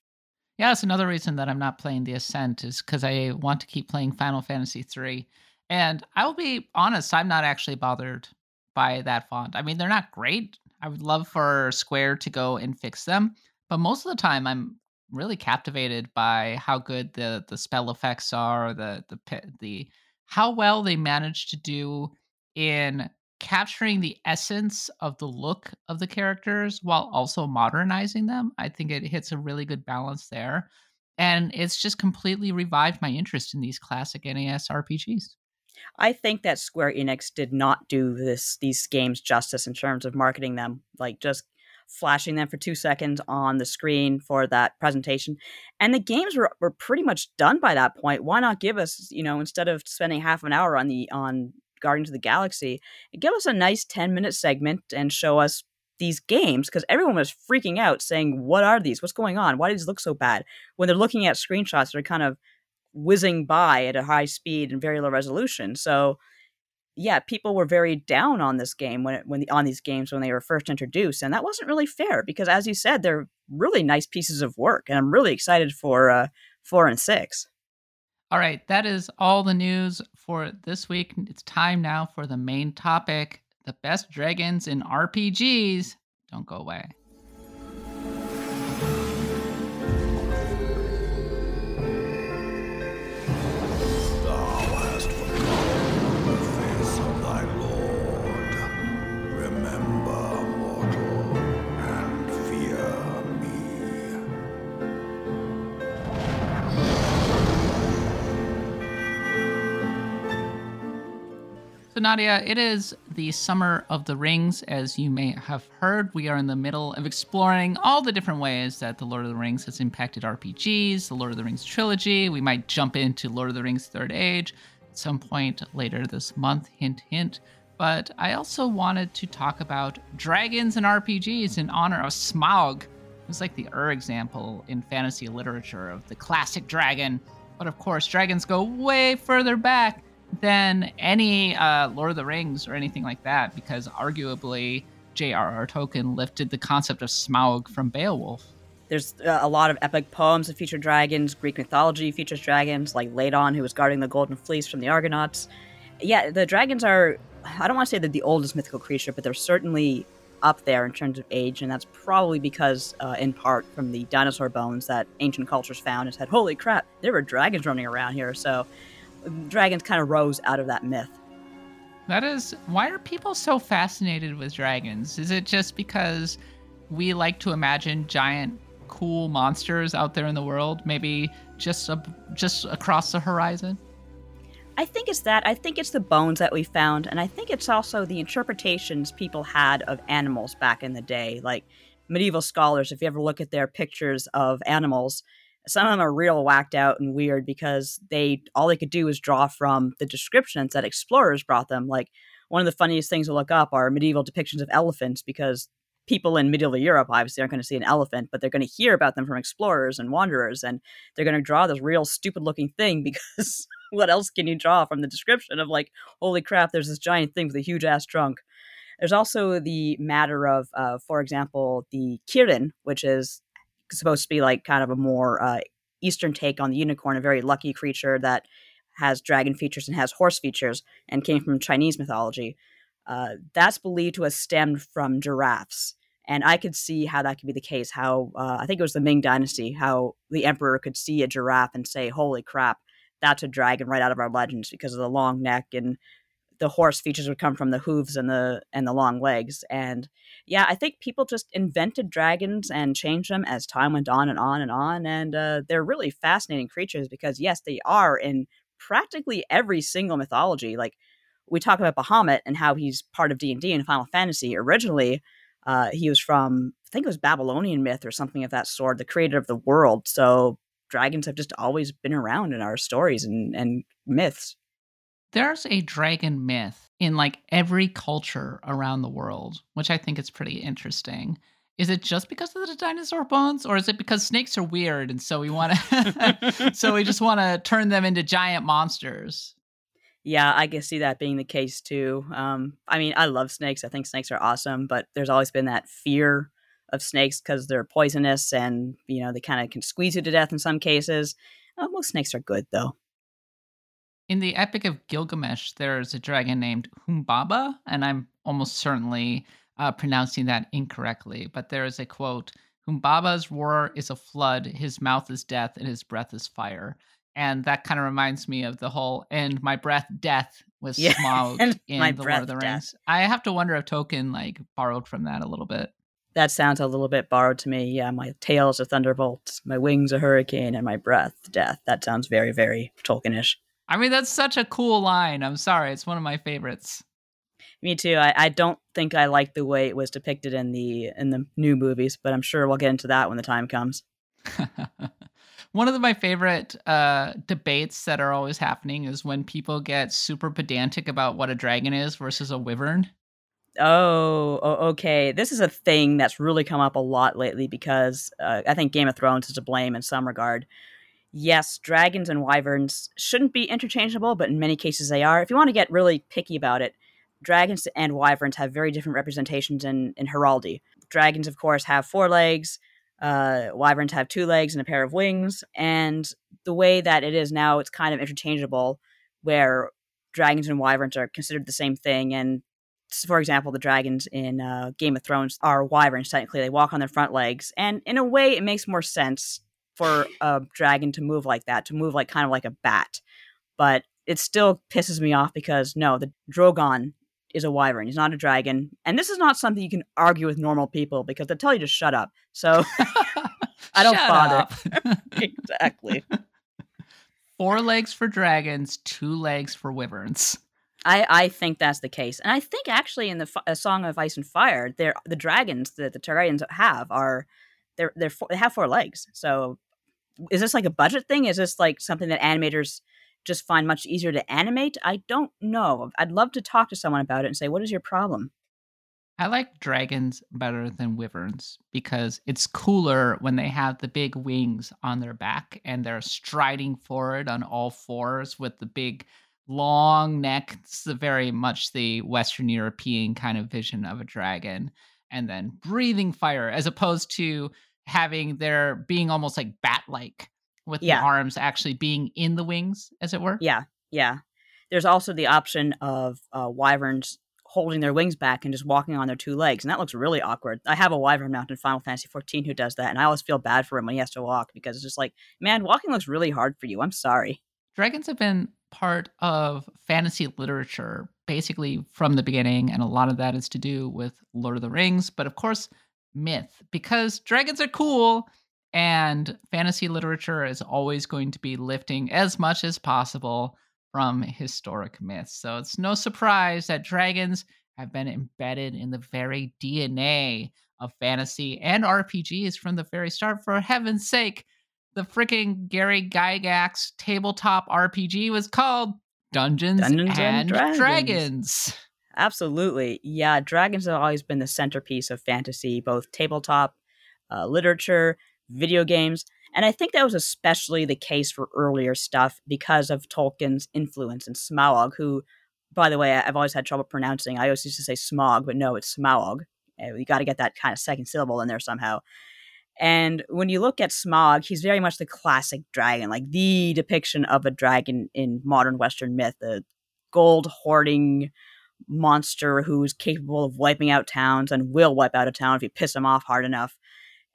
Yeah, that's another reason that I'm not playing The Ascent is because I want to keep playing Final Fantasy 3. And I will be honest, I'm not actually bothered by that font. I mean, they're not great. I would love for Square to go and fix them, but most of the time I'm really captivated by how good the the spell effects are, the the the how well they manage to do in capturing the essence of the look of the characters while also modernizing them. I think it hits a really good balance there. And it's just completely revived my interest in these classic NES RPGs. I think that Square Enix did not do this these games justice in terms of marketing them, like just flashing them for two seconds on the screen for that presentation. And the games were, were pretty much done by that point. Why not give us, you know, instead of spending half an hour on the on Guardians of the Galaxy, give us a nice 10 minute segment and show us these games because everyone was freaking out saying, What are these? What's going on? Why do these look so bad? When they're looking at screenshots, they're kind of whizzing by at a high speed and very low resolution. So yeah, people were very down on this game when it, when the, on these games when they were first introduced, and that wasn't really fair because, as you said, they're really nice pieces of work, and I'm really excited for uh, four and six. All right, that is all the news for this week. It's time now for the main topic the best dragons in RPGs. Don't go away. So, Nadia, it is the summer of the rings. As you may have heard, we are in the middle of exploring all the different ways that the Lord of the Rings has impacted RPGs, the Lord of the Rings trilogy. We might jump into Lord of the Rings Third Age at some point later this month, hint, hint. But I also wanted to talk about dragons and RPGs in honor of Smaug, It's like the Ur example in fantasy literature of the classic dragon. But of course, dragons go way further back than any uh, Lord of the Rings or anything like that, because arguably J.R.R. Tolkien lifted the concept of Smaug from Beowulf. There's uh, a lot of epic poems that feature dragons. Greek mythology features dragons, like Ladon, who was guarding the Golden Fleece from the Argonauts. Yeah, the dragons are, I don't want to say they're the oldest mythical creature, but they're certainly up there in terms of age, and that's probably because, uh, in part, from the dinosaur bones that ancient cultures found and said, holy crap, there were dragons running around here. So dragons kind of rose out of that myth. That is, why are people so fascinated with dragons? Is it just because we like to imagine giant, cool monsters out there in the world, maybe just a, just across the horizon? I think it's that. I think it's the bones that we found, and I think it's also the interpretations people had of animals back in the day. Like medieval scholars, if you ever look at their pictures of animals, some of them are real whacked out and weird because they all they could do was draw from the descriptions that explorers brought them. Like one of the funniest things to look up are medieval depictions of elephants because people in medieval Europe obviously aren't going to see an elephant, but they're going to hear about them from explorers and wanderers, and they're going to draw this real stupid looking thing because what else can you draw from the description of like, holy crap, there's this giant thing with a huge ass trunk. There's also the matter of, uh, for example, the Kirin, which is supposed to be like kind of a more uh, Eastern take on the unicorn, a very lucky creature that has dragon features and has horse features and came from Chinese mythology. Uh, that's believed to have stemmed from giraffes. And I could see how that could be the case. How uh, I think it was the Ming Dynasty, how the emperor could see a giraffe and say, "Holy crap, that's a dragon right out of our legends," because of the long neck and the horse features would come from the hooves and the and the long legs and yeah i think people just invented dragons and changed them as time went on and on and on and uh, they're really fascinating creatures because yes they are in practically every single mythology like we talk about bahamut and how he's part of d&d and final fantasy. Originally uh, he was from i think it was babylonian myth or something of that sort the creator of the world so dragons have just always been around in our stories and, and myths there's a dragon myth in like every culture around the world, which I think is pretty interesting. Is it just because of the dinosaur bones, or is it because snakes are weird and so we want to, so we just want to turn them into giant monsters? Yeah, I can see that being the case too. Um, I mean, I love snakes. I think snakes are awesome, but there's always been that fear of snakes because they're poisonous and you know they kind of can squeeze you to death in some cases. Uh, most snakes are good though. In the Epic of Gilgamesh, there's a dragon named Humbaba, and I'm almost certainly uh, pronouncing that incorrectly, but there is a quote Humbaba's roar is a flood, his mouth is death, and his breath is fire. And that kind of reminds me of the whole "and my breath, death" was yeah, in the Lord of the Rings. Death. I have to wonder if Tolkien like borrowed from that a little bit. That sounds a little bit borrowed to me. Yeah, my tails a thunderbolt, my wings a hurricane, and my breath, death. That sounds very, very Tolkienish. I mean, that's such a cool line. I'm sorry, it's one of my favorites. Me too. I, I don't think I like the way it was depicted in the in the new movies, but I'm sure we'll get into that when the time comes. one of the, my favorite uh, debates that are always happening is when people get super pedantic about what a dragon is versus a wyvern. Oh, okay. This is a thing that's really come up a lot lately because uh, I think Game of Thrones is to blame in some regard yes, dragons and wyverns shouldn't be interchangeable, but in many cases they are. If you want to get really picky about it, dragons and wyverns have very different representations in, in heraldry. Dragons, of course, have four legs. Uh, wyverns have two legs and a pair of wings. And the way that it is now, it's kind of interchangeable, where dragons and wyverns are considered the same thing. And for example, the dragons in uh, Game of Thrones are wyverns. Technically, they walk on their front legs, and in a way, it makes more sense for a dragon to move like that, to move like kind of like a bat. But it still pisses me off because no, the Drogon is a wyvern. He's not a dragon. And this is not something you can argue with normal people because they'll tell you to shut up. So I don't bother. exactly. Four legs for dragons, two legs for wyverns. I, I think that's the case, and I think actually in the a Song of Ice and Fire, there the dragons that the Targaryens have are they're they're they have four legs. So is this like a budget thing? Is this like something that animators just find much easier to animate? I don't know. I'd love to talk to someone about it and say, what is your problem? I like dragons better than wyverns because it's cooler when they have the big wings on their back and they're striding forward on all fours with the big long neck. It's very much the Western European kind of vision of a dragon. And then breathing fire as opposed to having their being almost like bat like with Yeah. the arms actually being in the wings, as it were. Yeah, yeah. There's also the option of uh, wyverns holding their wings back and just walking on their two legs, and that looks really awkward. I have a wyvern mount in Final Fantasy 14 who does that, and I always feel bad for him when he has to walk because it's just like, man, walking looks really hard for you. I'm sorry. dragons have been part of fantasy literature basically from the beginning and a lot of that is to do with lord of the rings but of course myth because dragons are cool and fantasy literature is always going to be lifting as much as possible from historic myths. So it's no surprise that dragons have been embedded in the very dna of fantasy and rpgs from the very start for heaven's sake the freaking Gary Gygax tabletop RPG was called Dungeons, Dungeons and and, Dragons. Dragons. Absolutely. Yeah, dragons have always been the centerpiece of fantasy, both tabletop, uh, literature, video games. And I think that was especially the case for earlier stuff because of Tolkien's influence and Smaug, who, by the way, I've always had trouble pronouncing. I always used to say Smog, but no, it's Smaug. Uh, We got to get that kind of second syllable in there somehow. And when you look at Smog, he's very much the classic dragon, like the depiction of a dragon in modern Western myth, the gold hoarding monster who's capable of wiping out towns and will wipe out a town if you piss him off hard enough.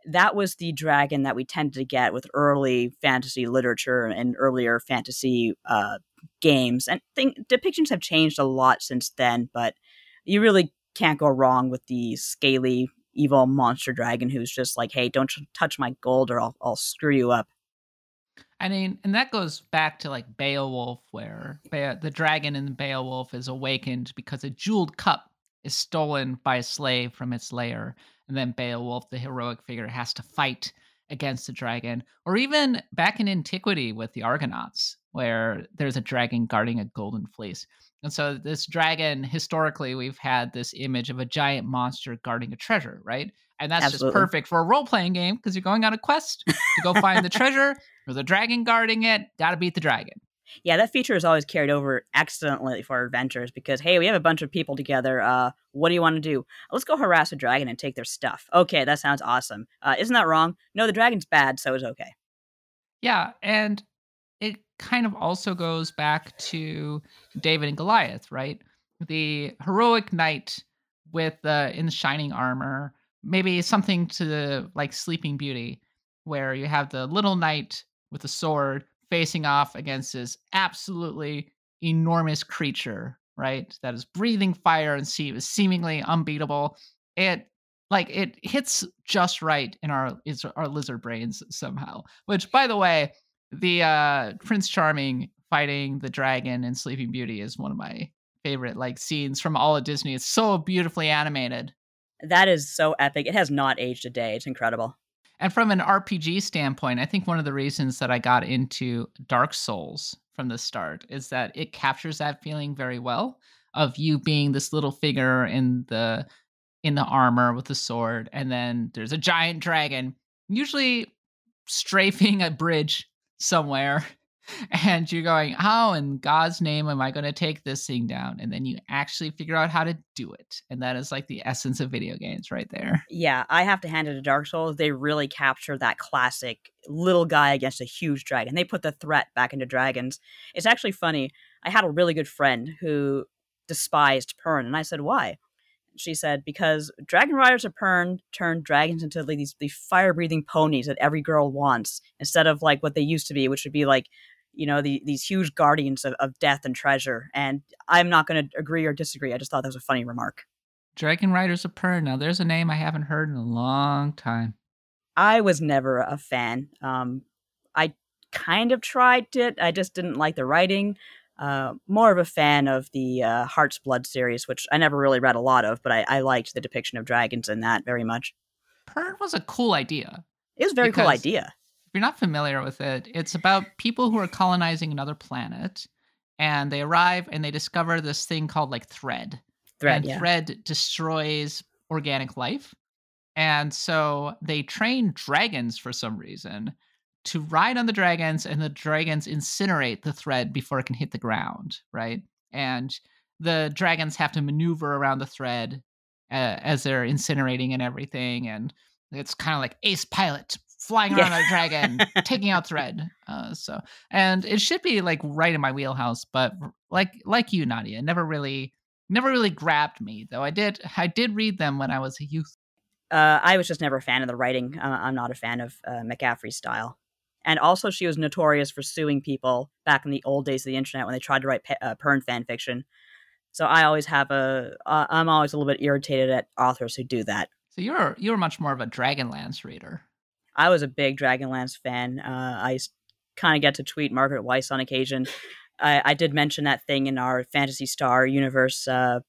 That was the dragon that we tended to get with early fantasy literature and earlier fantasy uh, games. And depictions have changed a lot since then, but you really can't go wrong with the scaly, evil monster dragon who's just like, "Hey, don't touch my gold, or I'll I'll screw you up." I mean, and that goes back to like Beowulf, where Be- the dragon in Beowulf is awakened because a jeweled cup is stolen by a slave from its lair. And then Beowulf, the heroic figure, has to fight against the dragon. Or even back in antiquity with the Argonauts, where there's a dragon guarding a golden fleece. And so, this dragon, historically, we've had this image of a giant monster guarding a treasure, right? And that's Absolutely. just perfect for a role playing game because you're going on a quest to go find the treasure. There's a dragon guarding it. Got to beat the dragon. Yeah, that feature is always carried over excellently for adventures because hey, we have a bunch of people together. Uh, what do you want to do? Let's go harass a dragon and take their stuff. Okay, that sounds awesome. Uh, isn't that wrong? No, the dragon's bad, so it's okay. Yeah, and kind of also goes back to David and Goliath, right? The heroic knight with the in shining armor, maybe something to the, like Sleeping Beauty, where you have the little knight with a sword facing off against this absolutely enormous creature, right? That is breathing fire and see seemingly unbeatable. It like it hits just right in our is our lizard brains somehow. Which, by the way, the uh Prince Charming fighting the dragon in Sleeping Beauty is one of my favorite like scenes from all of Disney. It's so beautifully animated. That is so epic. It has not aged a day. It's incredible. And from an RPG standpoint, I think one of the reasons that I got into Dark Souls from the start is that it captures that feeling very well of you being this little figure in the in the armor with the sword and then there's a giant dragon usually strafing a bridge somewhere and you're going how in god's name am i going to take this thing down and then you actually figure out how to do it and that is like the essence of video games right there Yeah, I have to hand it to Dark Souls. They really capture that classic little guy against a huge dragon. They put the threat back into dragons. It's actually funny. I had a really good friend who despised Pern, and I said, "Why?" She said, "Because dragon riders of Pern turned dragons into like these, these fire-breathing ponies that every girl wants, instead of like what they used to be, which would be like." You know, the, these huge guardians of, of death and treasure. And I'm not going to agree or disagree. I just thought that was a funny remark. dragon riders of pern now there's a name i haven't heard in a long time I was never a fan. Um, I kind of tried it. I just didn't like the writing. Uh, more of a fan of the uh, Heart's Blood series, which I never really read a lot of, but I, I liked the depiction of dragons in that very much. pern was a cool idea It was a very cool idea. if you're not familiar with it, it's about people who are colonizing another planet and they arrive and they discover this thing called like thread. Thread, and yeah. thread destroys organic life. And so they train dragons for some reason to ride on the dragons, and the dragons incinerate the thread before it can hit the ground, right? And the dragons have to maneuver around the thread uh, as they're incinerating and everything. And it's kind of like Ace Pilot flying around Yeah. a dragon, taking out thread. Uh, so, and it should be like right in my wheelhouse, but like like you, Nadia, never really, never really grabbed me. Though I did, I did read them when I was a youth. Uh, I was just never a fan of the writing. Uh, I'm not a fan of uh, McCaffrey's style. And also, she was notorious for suing people back in the old days of the internet when they tried to write pe- uh, Pern fan fiction. So I always have a, uh, I'm always a little bit irritated at authors who do that. So you're you're much more of a Dragonlance reader. I was a big Dragonlance fan. Uh, I kind of get to tweet Margaret Weis on occasion. I, I did mention that thing in our Phantasy Star universe uh,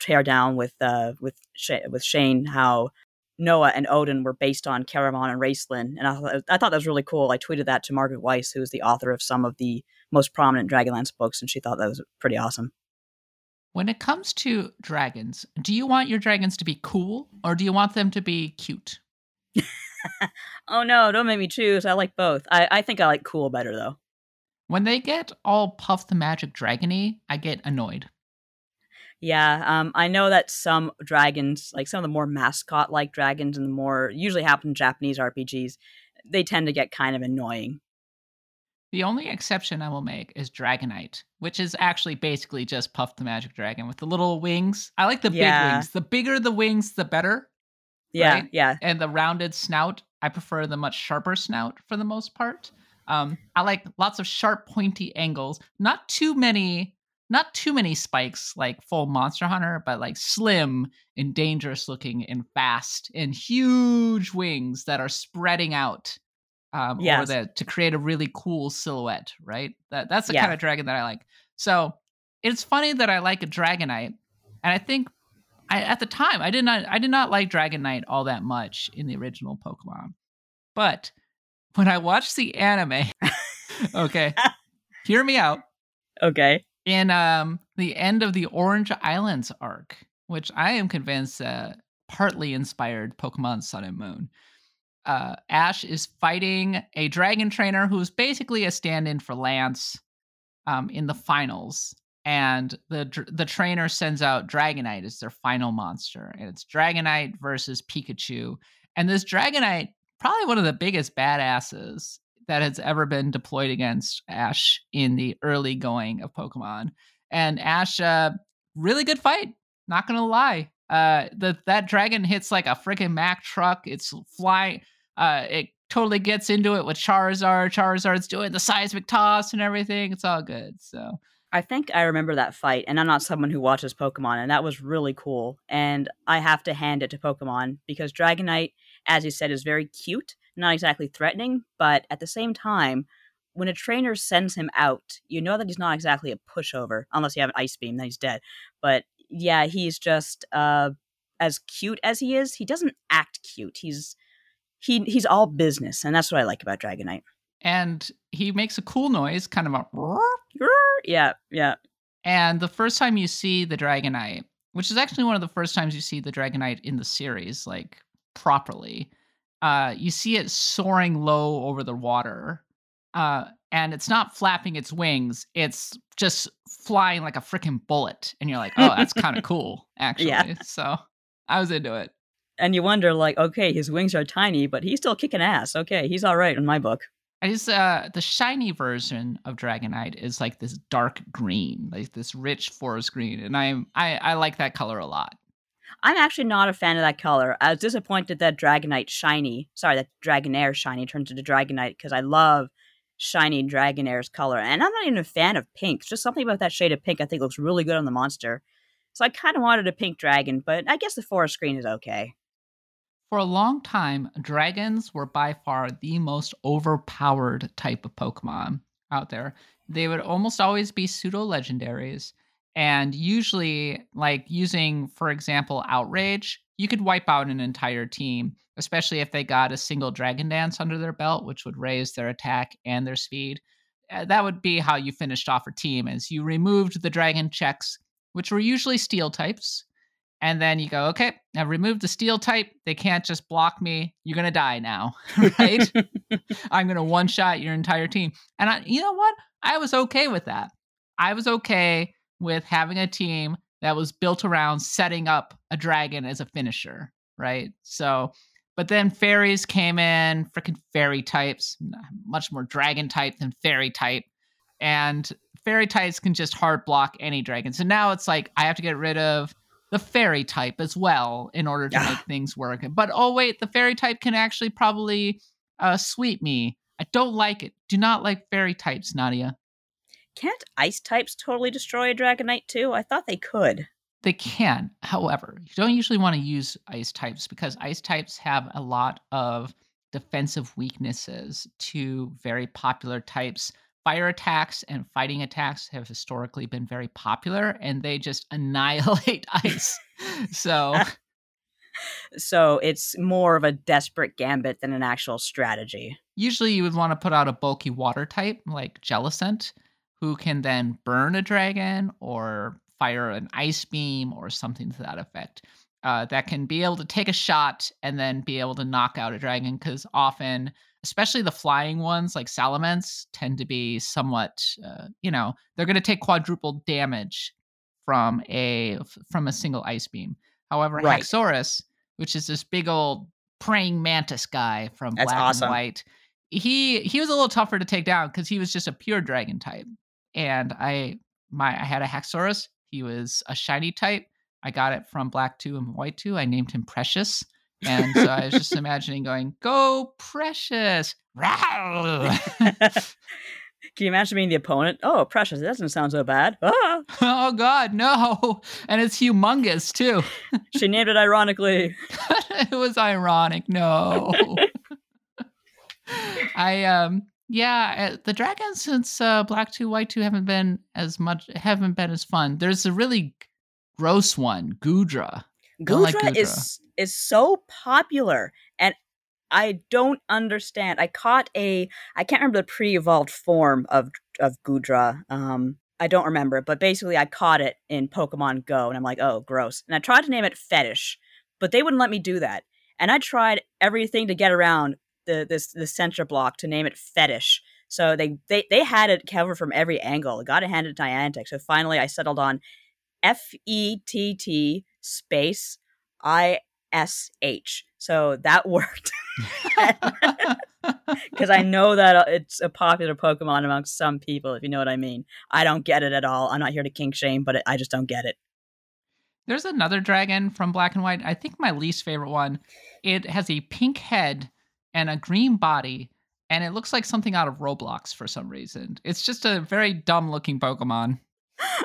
teardown with uh, with Sha- with Shane how Noah and Odin were based on Caramon and Raistlin, and I thought, I thought that was really cool. I tweeted that to Margaret Weis, who is the author of some of the most prominent Dragonlance books, and she thought that was pretty awesome. When it comes to dragons, do you want your dragons to be cool or do you want them to be cute? Oh no, don't make me choose. I like both. I, I think I like cool better though. When they get all Puff the Magic Dragony, I get annoyed. Yeah, um, I know that some dragons, like some of the more mascot like dragons and the more usually happen in Japanese RPGs, they tend to get kind of annoying. The only exception I will make is Dragonite, which is actually basically just Puff the Magic Dragon with the little wings. I like the Yeah. big wings. The bigger the wings, the better. Yeah, Right? yeah. And the rounded snout, I prefer the much sharper snout for the most part. Um, I like lots of sharp, pointy angles. Not too many, not too many spikes like full Monster Hunter, but like slim and dangerous looking and fast and huge wings that are spreading out. Um, or Yes. that to create a really cool silhouette, right? That that's the Yeah. kind of dragon that I like. So it's funny that I like a Dragonite, and I think I, at the time I did not I did not like dragonite all that much in the original Pokemon. But when I watched the anime, okay, hear me out. Okay. In um the end of the Orange Islands arc, which I am convinced uh, partly inspired Pokemon Sun and Moon. Uh, Ash is fighting a dragon trainer who's basically a stand-in for Lance um, in the finals, and the the trainer sends out Dragonite as their final monster, and it's Dragonite versus Pikachu, and this Dragonite probably one of the biggest badasses that has ever been deployed against Ash in the early going of Pokemon, and Ash, uh, really good fight, not gonna lie. Uh, the that dragon hits like a freaking Mack truck. It's flying. Uh, it totally gets into it with Charizard. Charizard's doing the seismic toss and everything. It's all good. So I think I remember that fight, and I'm not someone who watches Pokemon, and that was really cool. And I have to hand it to Pokemon because Dragonite, as you said, is very cute, not exactly threatening, but at the same time, when a trainer sends him out, you know that he's not exactly a pushover, unless you have an ice beam, then he's dead. But yeah, he's just uh, as cute as he is. He doesn't act cute. He's he he's all business, and that's what I like about Dragonite. and he makes a cool noise, kind of a. Yeah, yeah. And the first time you see the Dragonite, which is actually one of the first times you see the Dragonite in the series, like properly, uh, you see it soaring low over the water. Uh, and it's not flapping its wings, it's just flying like a freaking bullet. And you're like, oh, that's kind of cool, actually. Yeah. So I was into it. and you wonder like okay his wings are tiny but he's still kicking ass okay he's all right in my book I just uh the shiny version of Dragonite is like this dark green, like this rich forest green, and I'm I I like that color a lot. I'm actually not a fan of that color i was disappointed that dragonite shiny sorry that dragonair shiny turns into dragonite because i love shiny dragonair's color and i'm not even a fan of pink just something about that shade of pink i think looks really good on the monster so i kind of wanted a pink dragon but i guess the forest green is okay For a long time, dragons were by far the most overpowered type of Pokemon out there. They would almost always be pseudo legendaries. And usually, like using, for example, Outrage, you could wipe out an entire team, especially if they got a single Dragon Dance under their belt, which would raise their attack and their speed. Uh, that would be how you finished off a team, is you removed the dragon checks, which were usually steel types, And then you go, okay, now remove the steel type. They can't just block me. You're gonna die now, right? I'm gonna one shot your entire team. And I, you know what? I was okay with that. I was okay with having a team that was built around setting up a dragon as a finisher, right? So, but then fairies came in, freaking fairy types, much more dragon type than fairy type. And fairy types can just hard block any dragon. So now it's like I have to get rid of the fairy type as well in order to make things work. But oh wait, the fairy type can actually probably uh, sweep me. I don't like it. Do not like fairy types, Nadia. Can't ice types totally destroy a Dragonite too? I thought they could. They can. However, you don't usually want to use ice types because ice types have a lot of defensive weaknesses to very popular types. Fire attacks and fighting attacks have historically been very popular and they just annihilate ice. so so it's more of a desperate gambit than an actual strategy. Usually you would want to put out a bulky water type like Jellicent who can then burn a dragon or fire an ice beam or something to that effect. Uh, that can be able to take a shot and then be able to knock out a dragon because often especially the flying ones like salamence tend to be somewhat uh, you know they're going to take quadruple damage from a from a single ice beam however Right. haxorus which is this big old praying mantis guy from That's black awesome. and white he he was a little tougher to take down because he was just a pure dragon type and i my i had a haxorus he was a shiny type i got it from black 2 and white 2 i named him precious and so i was just imagining going go precious Can you imagine being the opponent? Oh, precious. It doesn't sound so bad. Ah, oh god no and it's humongous too she named it ironically. it was ironic no i um yeah uh, the dragons since uh black 2 white 2 haven't been as much haven't been as fun there's a really gross one goodra Don't like Goodra is is so popular, and I don't understand. I caught a I can't remember the pre-evolved form of of Goodra. Um, I don't remember, but basically I caught it in Pokemon Go, and I'm like, oh, gross. And I tried to name it Fetish, but they wouldn't let me do that. And I tried everything to get around the this the center block to name it Fetish. So they they they had it covered from every angle. Got to hand it to Niantic. So finally, I settled on F E T T space I S H. So that worked because I know that uh, it's a popular Pokemon amongst some people, if you know what I mean. I don't get it at all. I'm not here to kink shame, but I just don't get it. There's another dragon from Black and White. I think my least favorite one. It has a pink head and a green body, and it looks like something out of Roblox for some reason. It's just a very dumb looking Pokemon.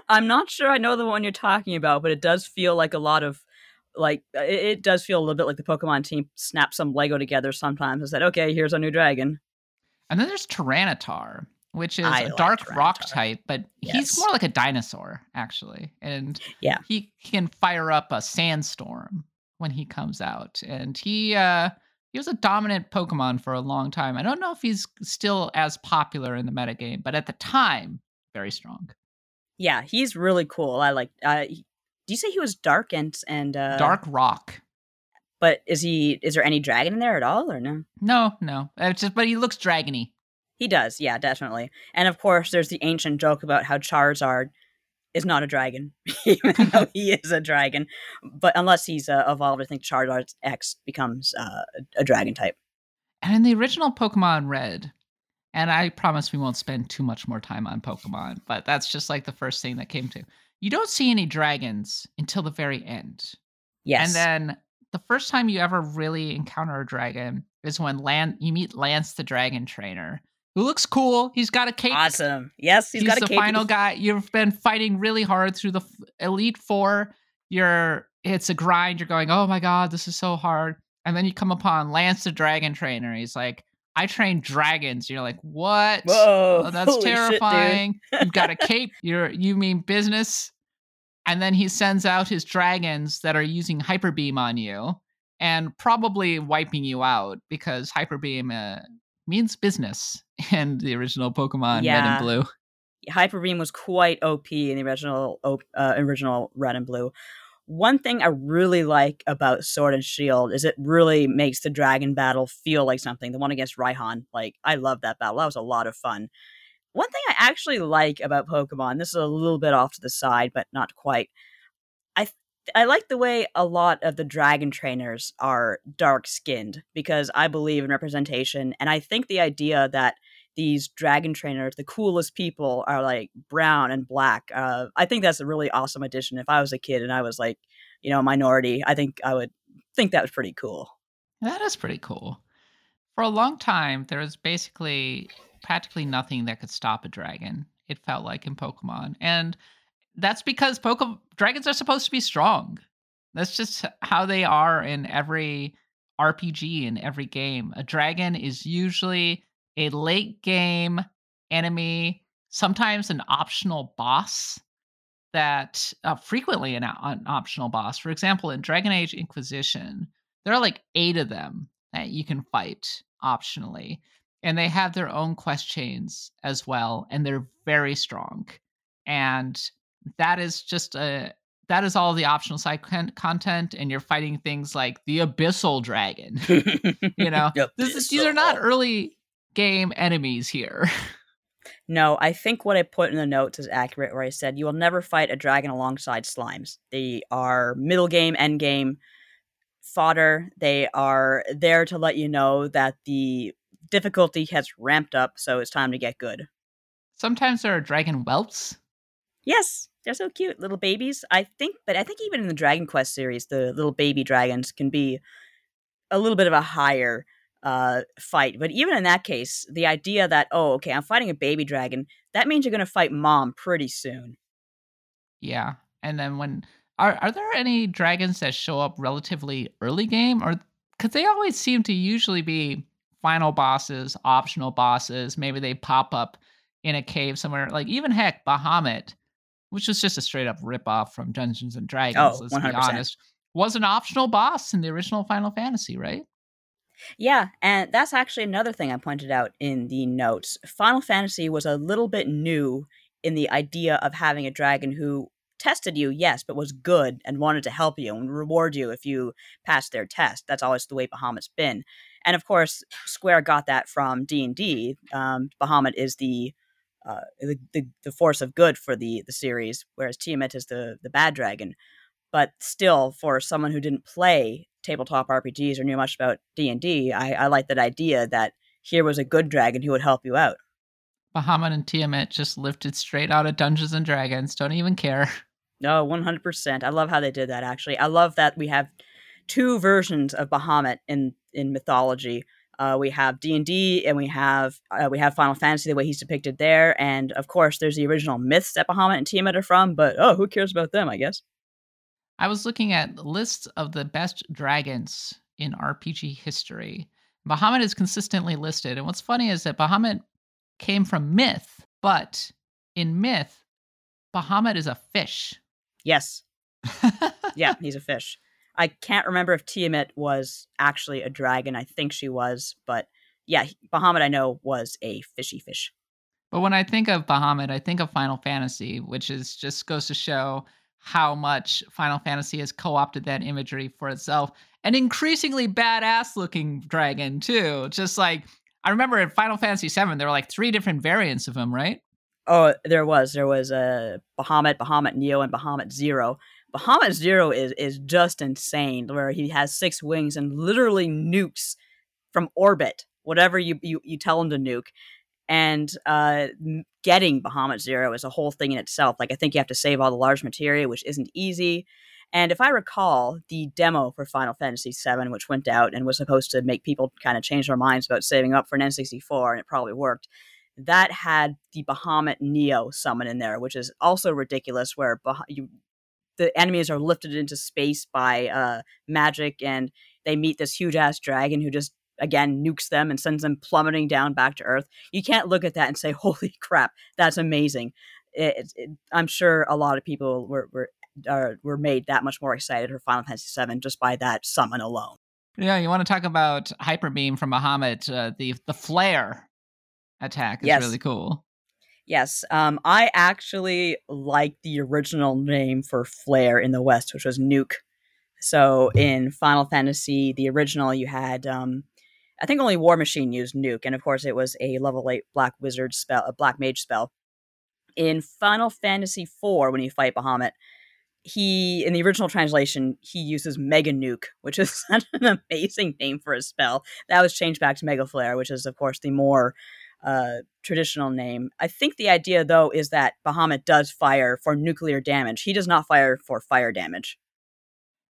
I'm not sure I know the one you're talking about, but it does feel like a lot of like it, it does feel a little bit like the Pokemon team snapped some Lego together sometimes and said, "Okay, here's our new dragon." And then there's Tyranitar, which is I a dark rock type, but Yes. he's more like a dinosaur, actually. And Yeah. he can fire up a sandstorm when he comes out. And he uh he was a dominant Pokemon for a long time. I don't know if he's still as popular in the metagame, but at the time, very strong. Yeah, he's really cool. I like. Uh, he- do you say he was dark and and uh, Dark rock. But is he? Is there any dragon in there at all, or no? No, no. It's just but he looks dragony. He does, yeah, definitely. And of course, there's the ancient joke about how Charizard is not a dragon, even though he is a dragon. But unless he's uh, evolved, I think Charizard X becomes uh, a dragon type. And in the original Pokemon Red, and I promise we won't spend too much more time on Pokemon, but that's just like the first thing that came to. You don't see any dragons until the very end. Yes. And then the first time you ever really encounter a dragon is when Lan- you meet Lance the Dragon Trainer, who looks cool. He's got a cape. awesome. Yes, he's He's got a the cape. final guy. You've been fighting really hard through the Elite Four. You're it's a grind. You're going, oh my god, this is so hard. And then you come upon Lance the Dragon Trainer. He's like, I train dragons. You're like, what? Whoa, Oh, that's holy shit, terrifying. You've got a cape. You're you mean business? And then he sends out his dragons that are using hyper beam on you and probably wiping you out because hyper beam uh, means business in the original Pokemon Red and Blue. Hyper Beam was quite OP in the original uh, original Red and Blue. One thing I really like about Sword and Shield is it really makes the dragon battle feel like something. The one against Raihan, like I love that battle. That was a lot of fun. One thing I actually like about Pokemon, this is a little bit off to the side, but not quite. I like the way a lot of the dragon trainers are dark skinned because I believe in representation, and I think the idea that these dragon trainers, the coolest people, are like brown and black. Uh, I think that's a really awesome addition. If I was a kid and I was like, you know, a minority, I think I would think that was pretty cool. That is pretty cool. For a long time, there was basically practically nothing that could stop a dragon. It felt like in Pokemon, and that's because Pokemon dragons are supposed to be strong. That's just how they are in every RPG in every game. A dragon is usually a late game enemy, sometimes an optional boss that uh, frequently an, an optional boss. For example, in Dragon Age Inquisition, there are like eight of them that you can fight optionally and they have their own quest chains as well and they're very strong and that is just a that is all the optional side con- content and you're fighting things like the abyssal dragon you know? This is, these are not early game enemies here. No i think what i put in the notes is accurate where i said you will never fight a dragon alongside slimes. They are middle game end game fodder. They are there to let you know that the difficulty has ramped up, so it's time to get good. Sometimes there are dragon whelps. Yes, they're so cute, little babies. I think, but I think even in the Dragon Quest series, the little baby dragons can be a little bit of a higher uh, fight. But even in that case, the idea that oh, okay, I'm fighting a baby dragon, that means you're going to fight mom pretty soon. Yeah, and then when are are there any dragons that show up relatively early game, or because they always seem to usually be final bosses, optional bosses. Maybe they pop up in a cave somewhere. Like even heck, Bahamut, which was just a straight up rip off from Dungeons and Dragons. Oh, let's 100%. be honest, was an optional boss in the original Final Fantasy, right? Yeah, and that's actually another thing I pointed out in the notes. Final Fantasy was a little bit new in the idea of having a dragon who tested you, yes, but was good and wanted to help you and reward you if you passed their test. That's always the way Bahamut's been and of course square got that from d&d um, bahamut is the, uh, the, the, the force of good for the the series whereas tiamat is the the bad dragon. But still for someone who didn't play tabletop rpgs or knew much about d&d I, I like that idea that here was a good dragon who would help you out. Bahamut and tiamat just lifted straight out of dungeons and dragons. Don't even care. No 100% i love how they did that actually. I love that we have two versions of Bahamut in in mythology. Uh, we have D and D, and we have uh, we have Final Fantasy the way he's depicted there, and of course there's the original myths that Bahamut and Tiamat are from. But oh, who cares about them? I guess. I was looking at lists of the best dragons in RPG history. Bahamut is consistently listed, and what's funny is that Bahamut came from myth, but in myth, Bahamut is a fish. Yes. yeah, he's a fish. I can't remember if Tiamat was actually a dragon. I think she was, but yeah, Bahamut I know was a fishy fish. But when I think of Bahamut, I think of Final Fantasy, which is just goes to show how much Final Fantasy has co-opted that imagery for itself. An increasingly badass looking dragon too. Just like I remember in Final Fantasy VII, there were like three different variants of him, right? Oh, there was. There was a uh, Bahamut, Bahamut Neo, and Bahamut Zero. Bahamut Zero is is just insane, where he has six wings and literally nukes from orbit whatever you you, you tell him to nuke. And uh, getting Bahamut Zero is a whole thing in itself. Like I think you have to save all the large materia, which isn't easy. And if I recall, the demo for Final Fantasy VII, which went out and was supposed to make people kind of change their minds about saving up for an N64, and it probably worked, that had the Bahamut Neo summon in there, which is also ridiculous. Where bah- you the enemies are lifted into space by uh, magic, and they meet this huge ass dragon who just again nukes them and sends them plummeting down back to Earth. You can't look at that and say, "Holy crap, that's amazing." It, it, I'm sure a lot of people were were uh, were made that much more excited for Final Fantasy VII just by that summon alone. Yeah, you want to talk about Hyper Beam from Bahamut? Uh, the the flare attack is yes. really cool. Yes, um, I actually like the original name for Flare in the West, which was Nuke. So in Final Fantasy, the original, you had, um, I think only War Machine used Nuke, and of course it was a level eight Black Wizard spell, a Black Mage spell. In Final Fantasy IV, when you fight Bahamut, he in the original translation he uses Mega Nuke, which is such an amazing name for a spell. That was changed back to Mega Flare, which is of course the more uh, traditional name. I think the idea, though, is that Bahamut does fire for nuclear damage. He does not fire for fire damage.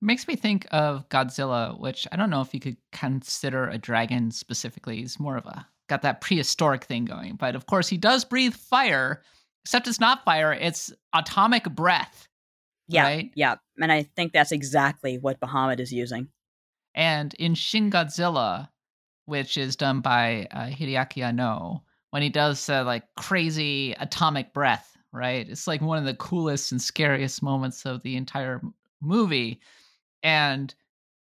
Makes me think of Godzilla, which I don't know if you could consider a dragon specifically. He's more of a got that prehistoric thing going, but of course he does breathe fire. Except it's not fire; it's atomic breath. Yeah, right? yeah, and I think that's exactly what Bahamut is using. And in Shin Godzilla, which is done by uh, Hideaki Anno, when he does uh, like crazy atomic breath, right? It's like one of the coolest and scariest moments of the entire movie. And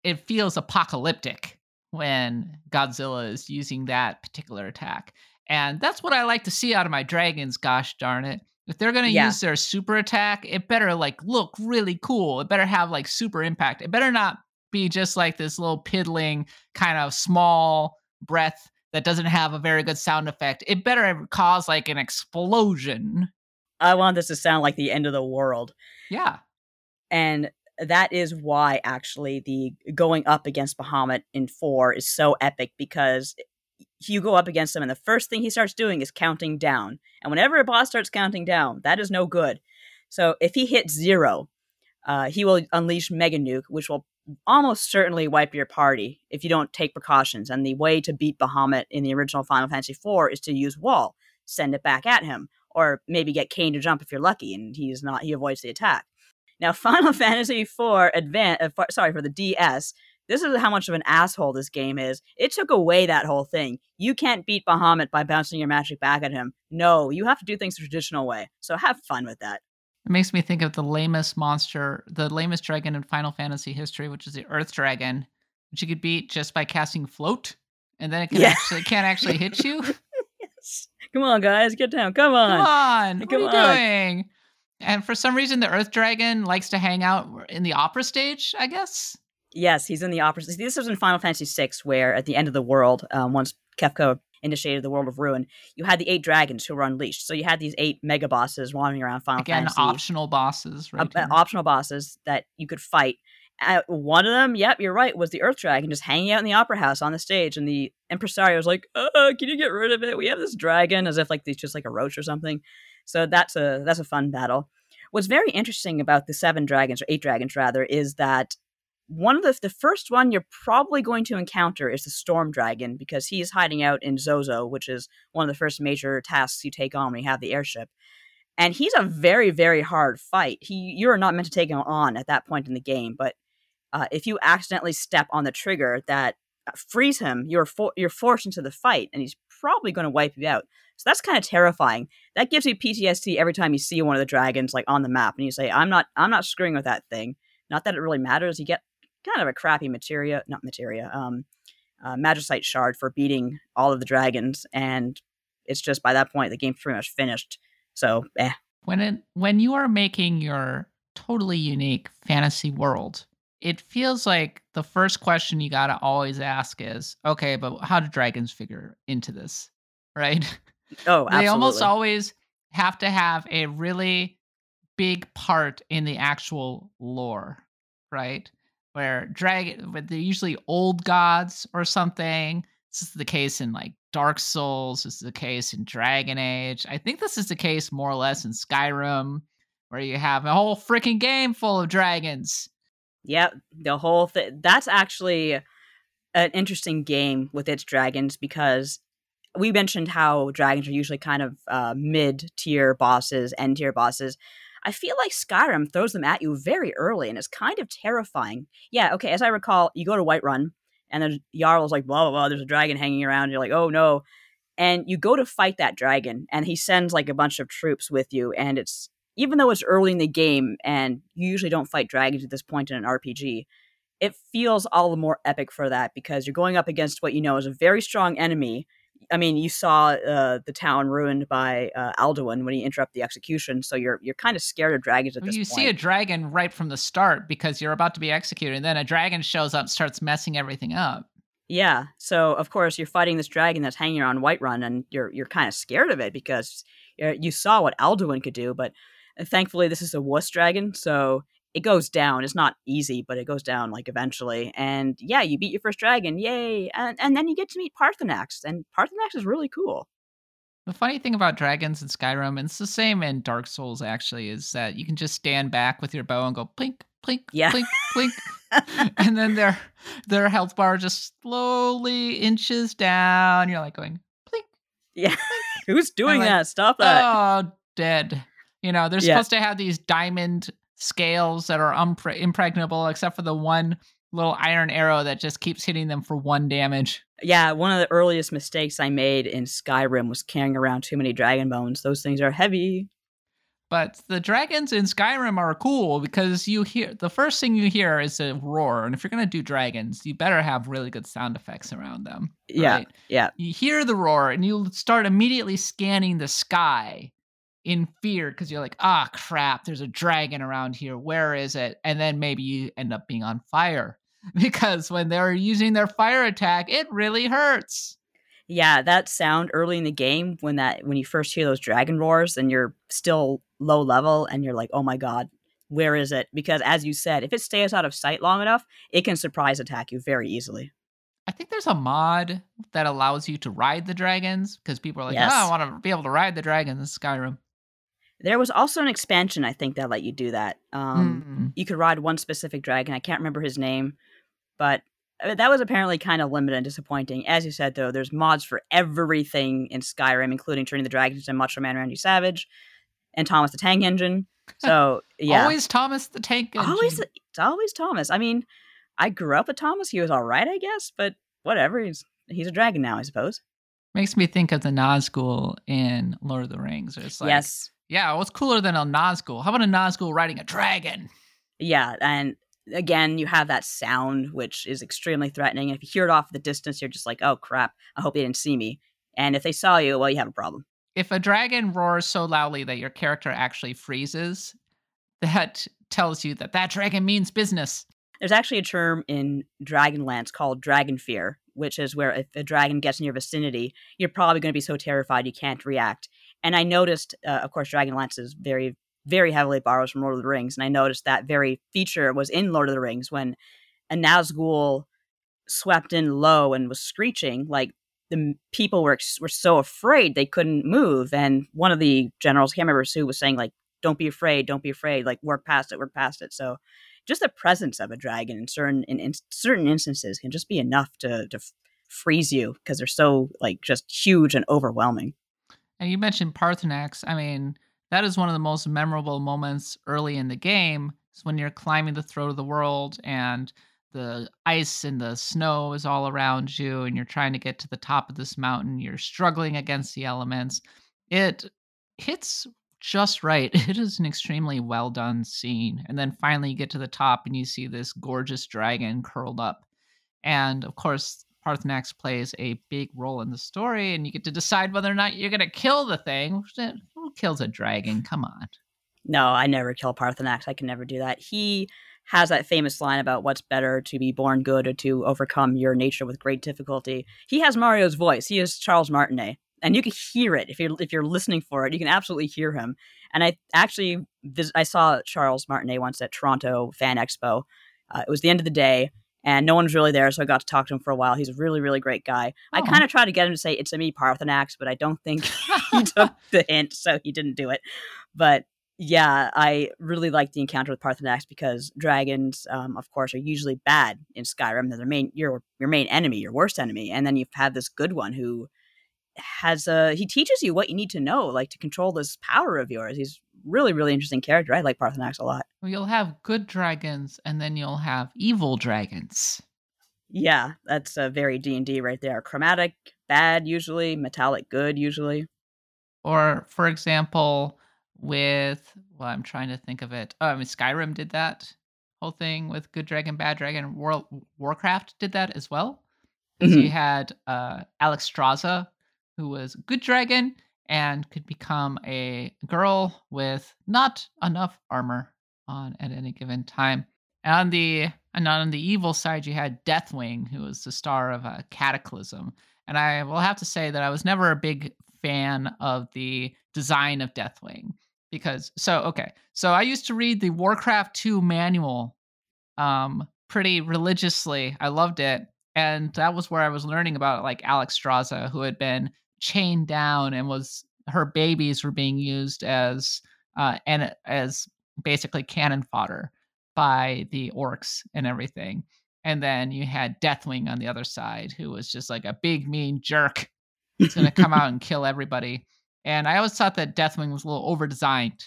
it feels apocalyptic when Godzilla is using that particular attack. And that's what I like to see out of my dragons, gosh darn it. If they're going to Yeah. use their super attack, it better like look really cool. It better have like super impact. It better not be just like this little piddling kind of small breath that doesn't have a very good sound effect. It better cause like an explosion. I want this to sound like the end of the world. Yeah. and that is why actually the going up against Bahamut in four is so epic because you go up against him and the first thing he starts doing is counting down and whenever a boss starts counting down that is no good so if he hits zero uh, he will unleash mega nuke which will almost certainly wipe your party if you don't take precautions and the way to beat Bahamut in the original final fantasy IV is to use wall send it back at him or maybe get Kain to jump if you're lucky and he's not he avoids the attack now, Final Fantasy IV Advance, uh, sorry, for the DS, this is how much of an asshole this game is. It took away that whole thing. You can't beat Bahamut by bouncing your magic back at him. No, you have to do things the traditional way. So have fun with that. It makes me think of the lamest monster, the lamest dragon in Final Fantasy history, which is the Earth Dragon, which you could beat just by casting float, and then it can Yeah. actually can't actually hit you. Yes. Come on, guys, get down. Come on. Come on, what Come are you on. doing? And for some reason, the Earth Dragon likes to hang out in the opera stage. I guess. Yes, he's in the opera. This was in Final Fantasy VI, where at the end of the world, um, once Kefka initiated the world of ruin, you had the eight dragons who were unleashed. So you had these eight mega bosses wandering around Final Again, Fantasy. optional bosses, right? uh, optional bosses that you could fight. Uh, one of them, yep, you're right, was the Earth Dragon just hanging out in the opera house on the stage, and the impresario was like, "Uh, can you get rid of it? We have this dragon," as if like it's just like a roach or something. So that's a that's a fun battle. What's very interesting about the seven dragons or eight dragons rather is that one of the the first one you're probably going to encounter is the Storm Dragon because he's hiding out in Zozo, which is one of the first major tasks you take on when you have the airship. And he's a very very hard fight. He you are not meant to take him on at that point in the game but uh, if you accidentally step on the trigger that uh, frees him you're for- you're forced into the fight and he's probably going to wipe you out. So that's kind of terrifying. That gives you ptsd every time you see one of the dragons like on the map and you say i'm not i'm not screwing with that thing. Not that it really matters. You get kind of a crappy materia not materia um uh, magicite shard for beating all of the dragons and it's just by that point the game's pretty much finished. So eh, when it when you are making your totally unique fantasy world it feels like the first question you got to always ask is okay but how do dragons figure into this? Right? Oh, absolutely. they almost always have to have a really big part in the actual lore right where dragon but they're usually old gods or something this is the case in like dark souls this is the case in dragon age i think this is the case more or less in skyrim where you have a whole freaking game full of dragons Yep, the whole thing. That's actually an interesting game with its dragons because we mentioned how dragons are usually kind of uh, mid tier bosses, end tier bosses. I feel like Skyrim throws them at you very early and it's kind of terrifying. Yeah, okay, as I recall, you go to Whiterun and then Jarl's like, blah, blah, blah, there's a dragon hanging around. You're like, oh no. And you go to fight that dragon and he sends like a bunch of troops with you. And it's, even though it's early in the game and you usually don't fight dragons at this point in an RPG, it feels all the more epic for that because you're going up against what you know is a very strong enemy. I mean, you saw uh, the town ruined by uh, Alduin when he interrupted the execution, so you're you're kind of scared of dragons at Well, this you point. You see a dragon right from the start because you're about to be executed, and then a dragon shows up, starts messing everything up. Yeah. So of course you're fighting this dragon that's hanging around Whiterun, and you're you're kind of scared of it because uh, you saw what Alduin could do. But uh, thankfully, this is a wuss dragon, so it goes down. It's not easy, but it goes down like eventually. And yeah, you beat your first dragon, yay! And and then you get to meet Paarthurnax, and Paarthurnax is really cool. The funny thing about dragons in Skyrim, and it's the same in Dark Souls actually, is that you can just stand back with your bow and go plink, plink, Yeah. plink, plink, and then their their health bar just slowly inches down. You're like going plink. yeah. Who's doing like, that? Stop that. Oh, dead. You know, they're Yeah. supposed to have these diamond scales that are umpre- impregnable, except for the one little iron arrow that just keeps hitting them for one damage. Yeah, one of the earliest mistakes I made in Skyrim was carrying around too many dragon bones. Those things are heavy. But the dragons in Skyrim are cool because you hear the first thing you hear is a roar, and if you're gonna do dragons, you better have really good sound effects around them. Yeah, yeah. You hear the roar, and you start immediately scanning the sky in fear because you're like, ah, crap, there's a dragon around here. Where is it? And then maybe you end up being on fire because when they're using their fire attack, it really hurts. Yeah, that sound early in the game when that when you first hear those dragon roars and you're still low level and you're like, "Oh my god, where is it?" Because as you said, if it stays out of sight long enough, it can surprise attack you very easily. I think there's a mod that allows you to ride the dragons because people are like, Yes. oh, I want to be able to ride the dragons in Skyrim. There was also an expansion I think that let you do that. Um Mm. you could ride one specific dragon. I can't remember his name, but uh, that was apparently kind of limited and disappointing. As you said, though, there's mods for everything in Skyrim, including turning the dragons into Macho Man Randy Savage and Thomas the Tank Engine. So yeah, Always Thomas the Tank Engine. always it's always Thomas. I mean, I grew up with Thomas. He was all right, I guess, but whatever. He's he's a dragon now, I suppose. Makes me think of the Nazgul in Lord of the Rings. It's like, yes, yeah, what's cooler than a Nazgul? How about a Nazgul riding a dragon? yeah, and again, you have that sound which is extremely threatening. And if you hear it off the distance, you're just like, oh crap! I hope they didn't see me. And if they saw you, well, you have a problem. If a dragon roars so loudly that your character actually freezes, that tells you that that dragon means business. There's actually a term in Dragonlance called dragon fear, which is where if a dragon gets in your vicinity, you're probably going to be so terrified you can't react. And I noticed, uh, of course, Dragonlance is very, very heavily borrows from Lord of the Rings, and I noticed that very feature was in Lord of the Rings when a Nazgul swept in low and was screeching. Like the people were were so afraid they couldn't move, and one of the generals, I can't remember who, was saying like, "Don't be afraid, don't be afraid, like work past it, work past it." So just the presence of a dragon in certain in, in certain instances can just be enough to to freeze you because they're so like just huge and overwhelming. And you mentioned Paarthurnax. I mean, that is one of the most memorable moments early in the game. Is when you're climbing the throat of the world and the ice and the snow is all around you, and you're trying to get to the top of this mountain. You're struggling against the elements. It hits just right. It is an extremely well done scene. And then finally, you get to the top and you see this gorgeous dragon curled up. And of course, Paarthurnax plays a big role in the story, and you get to decide whether or not you're going to kill the thing. Who kills a dragon? Come on. No, I never kill Paarthurnax. I can never do that. He has that famous line about what's better to be born good or to overcome your nature with great difficulty. He has Mario's voice. He is Charles Martinet, and you can hear it if you're if you're listening for it. You can absolutely hear him. And I actually I saw Charles Martinet once at Toronto Fan Expo. Uh, it was the end of the day, and no one was really there, so I got to talk to him for a while. He's a really really great guy. I Oh. kind of tried to get him to say it's a me Paarthurnax, but I don't think he took the hint, so he didn't do it. But yeah, I really like the encounter with Paarthurnax because dragons, um, of course, are usually bad in Skyrim. They're their main your your main enemy, your worst enemy, and then you have had this good one who has a he teaches you what you need to know, like to control this power of yours. He's really really interesting character. I like Paarthurnax a lot. Well, you'll have good dragons, and then you'll have evil dragons. Yeah, that's a very D and D right there. Chromatic bad usually, metallic good usually. Or, for example, with well, I'm trying to think of it. Oh, I mean, Skyrim did that whole thing with good dragon, bad dragon. World Warcraft did that as well. 'Cause Mhm. You had uh, Alexstrasza, who was good dragon and could become a girl with not enough armor on at any given time. And on the and on the evil side, you had Deathwing, who was the star of a Cataclysm. And I will have to say that I was never a big fan of the design of Deathwing because so okay, so I used to read the Warcraft 2 manual um pretty religiously. I loved it. And that was where I was learning about like Alexstrasza, who had been chained down and was her babies were being used as uh and as basically cannon fodder by the orcs and everything. And then you had Deathwing on the other side, who was just like a big mean jerk. He's gonna come out and kill everybody. And I always thought that Deathwing was a little over designed,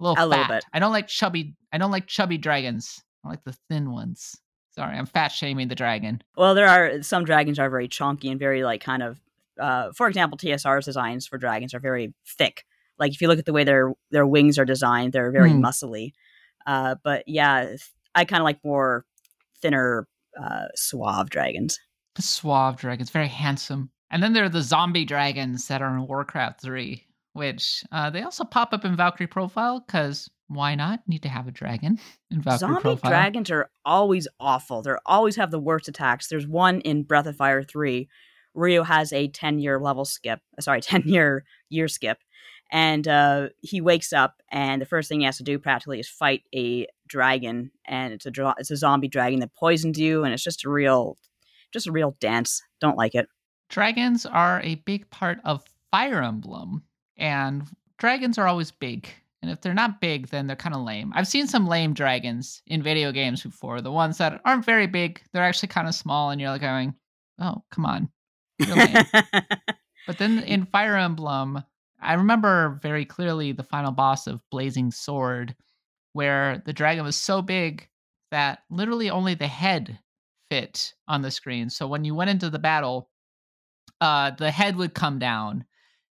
a little A fat. little bit. I don't like chubby. I don't like chubby dragons. I like the thin ones. Sorry, I'm fat shaming the dragon. Well, there are some dragons are very chunky and very like kind of. Uh, for example, TSR's designs for dragons are very thick. Like if you look at the way their their wings are designed, they're very Hmm. muscly. Uh, but yeah, I kind of like more thinner, uh, suave dragons. Suave dragons, very handsome. And then there are the zombie dragons that are in Warcraft 3, which uh, they also pop up in Valkyrie Profile because why not? Need to have a dragon in Valkyrie Zombie Profile. dragons are always awful. They always have the worst attacks. There's one in Breath of Fire 3. Ryu has a 10 year level skip, uh, sorry, 10 year year skip. And uh, he wakes up, and the first thing he has to do practically is fight a dragon. And it's a it's a zombie dragon that poisons you, and it's just a real, just a real dance. Don't like it. Dragons are a big part of Fire Emblem, and dragons are always big. And if they're not big, then they're kind of lame. I've seen some lame dragons in video games before. The ones that aren't very big, they're actually kind of small, and you're like going, "Oh, come on." But then in Fire Emblem, I remember very clearly the final boss of Blazing Sword, where the dragon was so big that literally only the head fit on the screen. So when you went into the battle, uh, the head would come down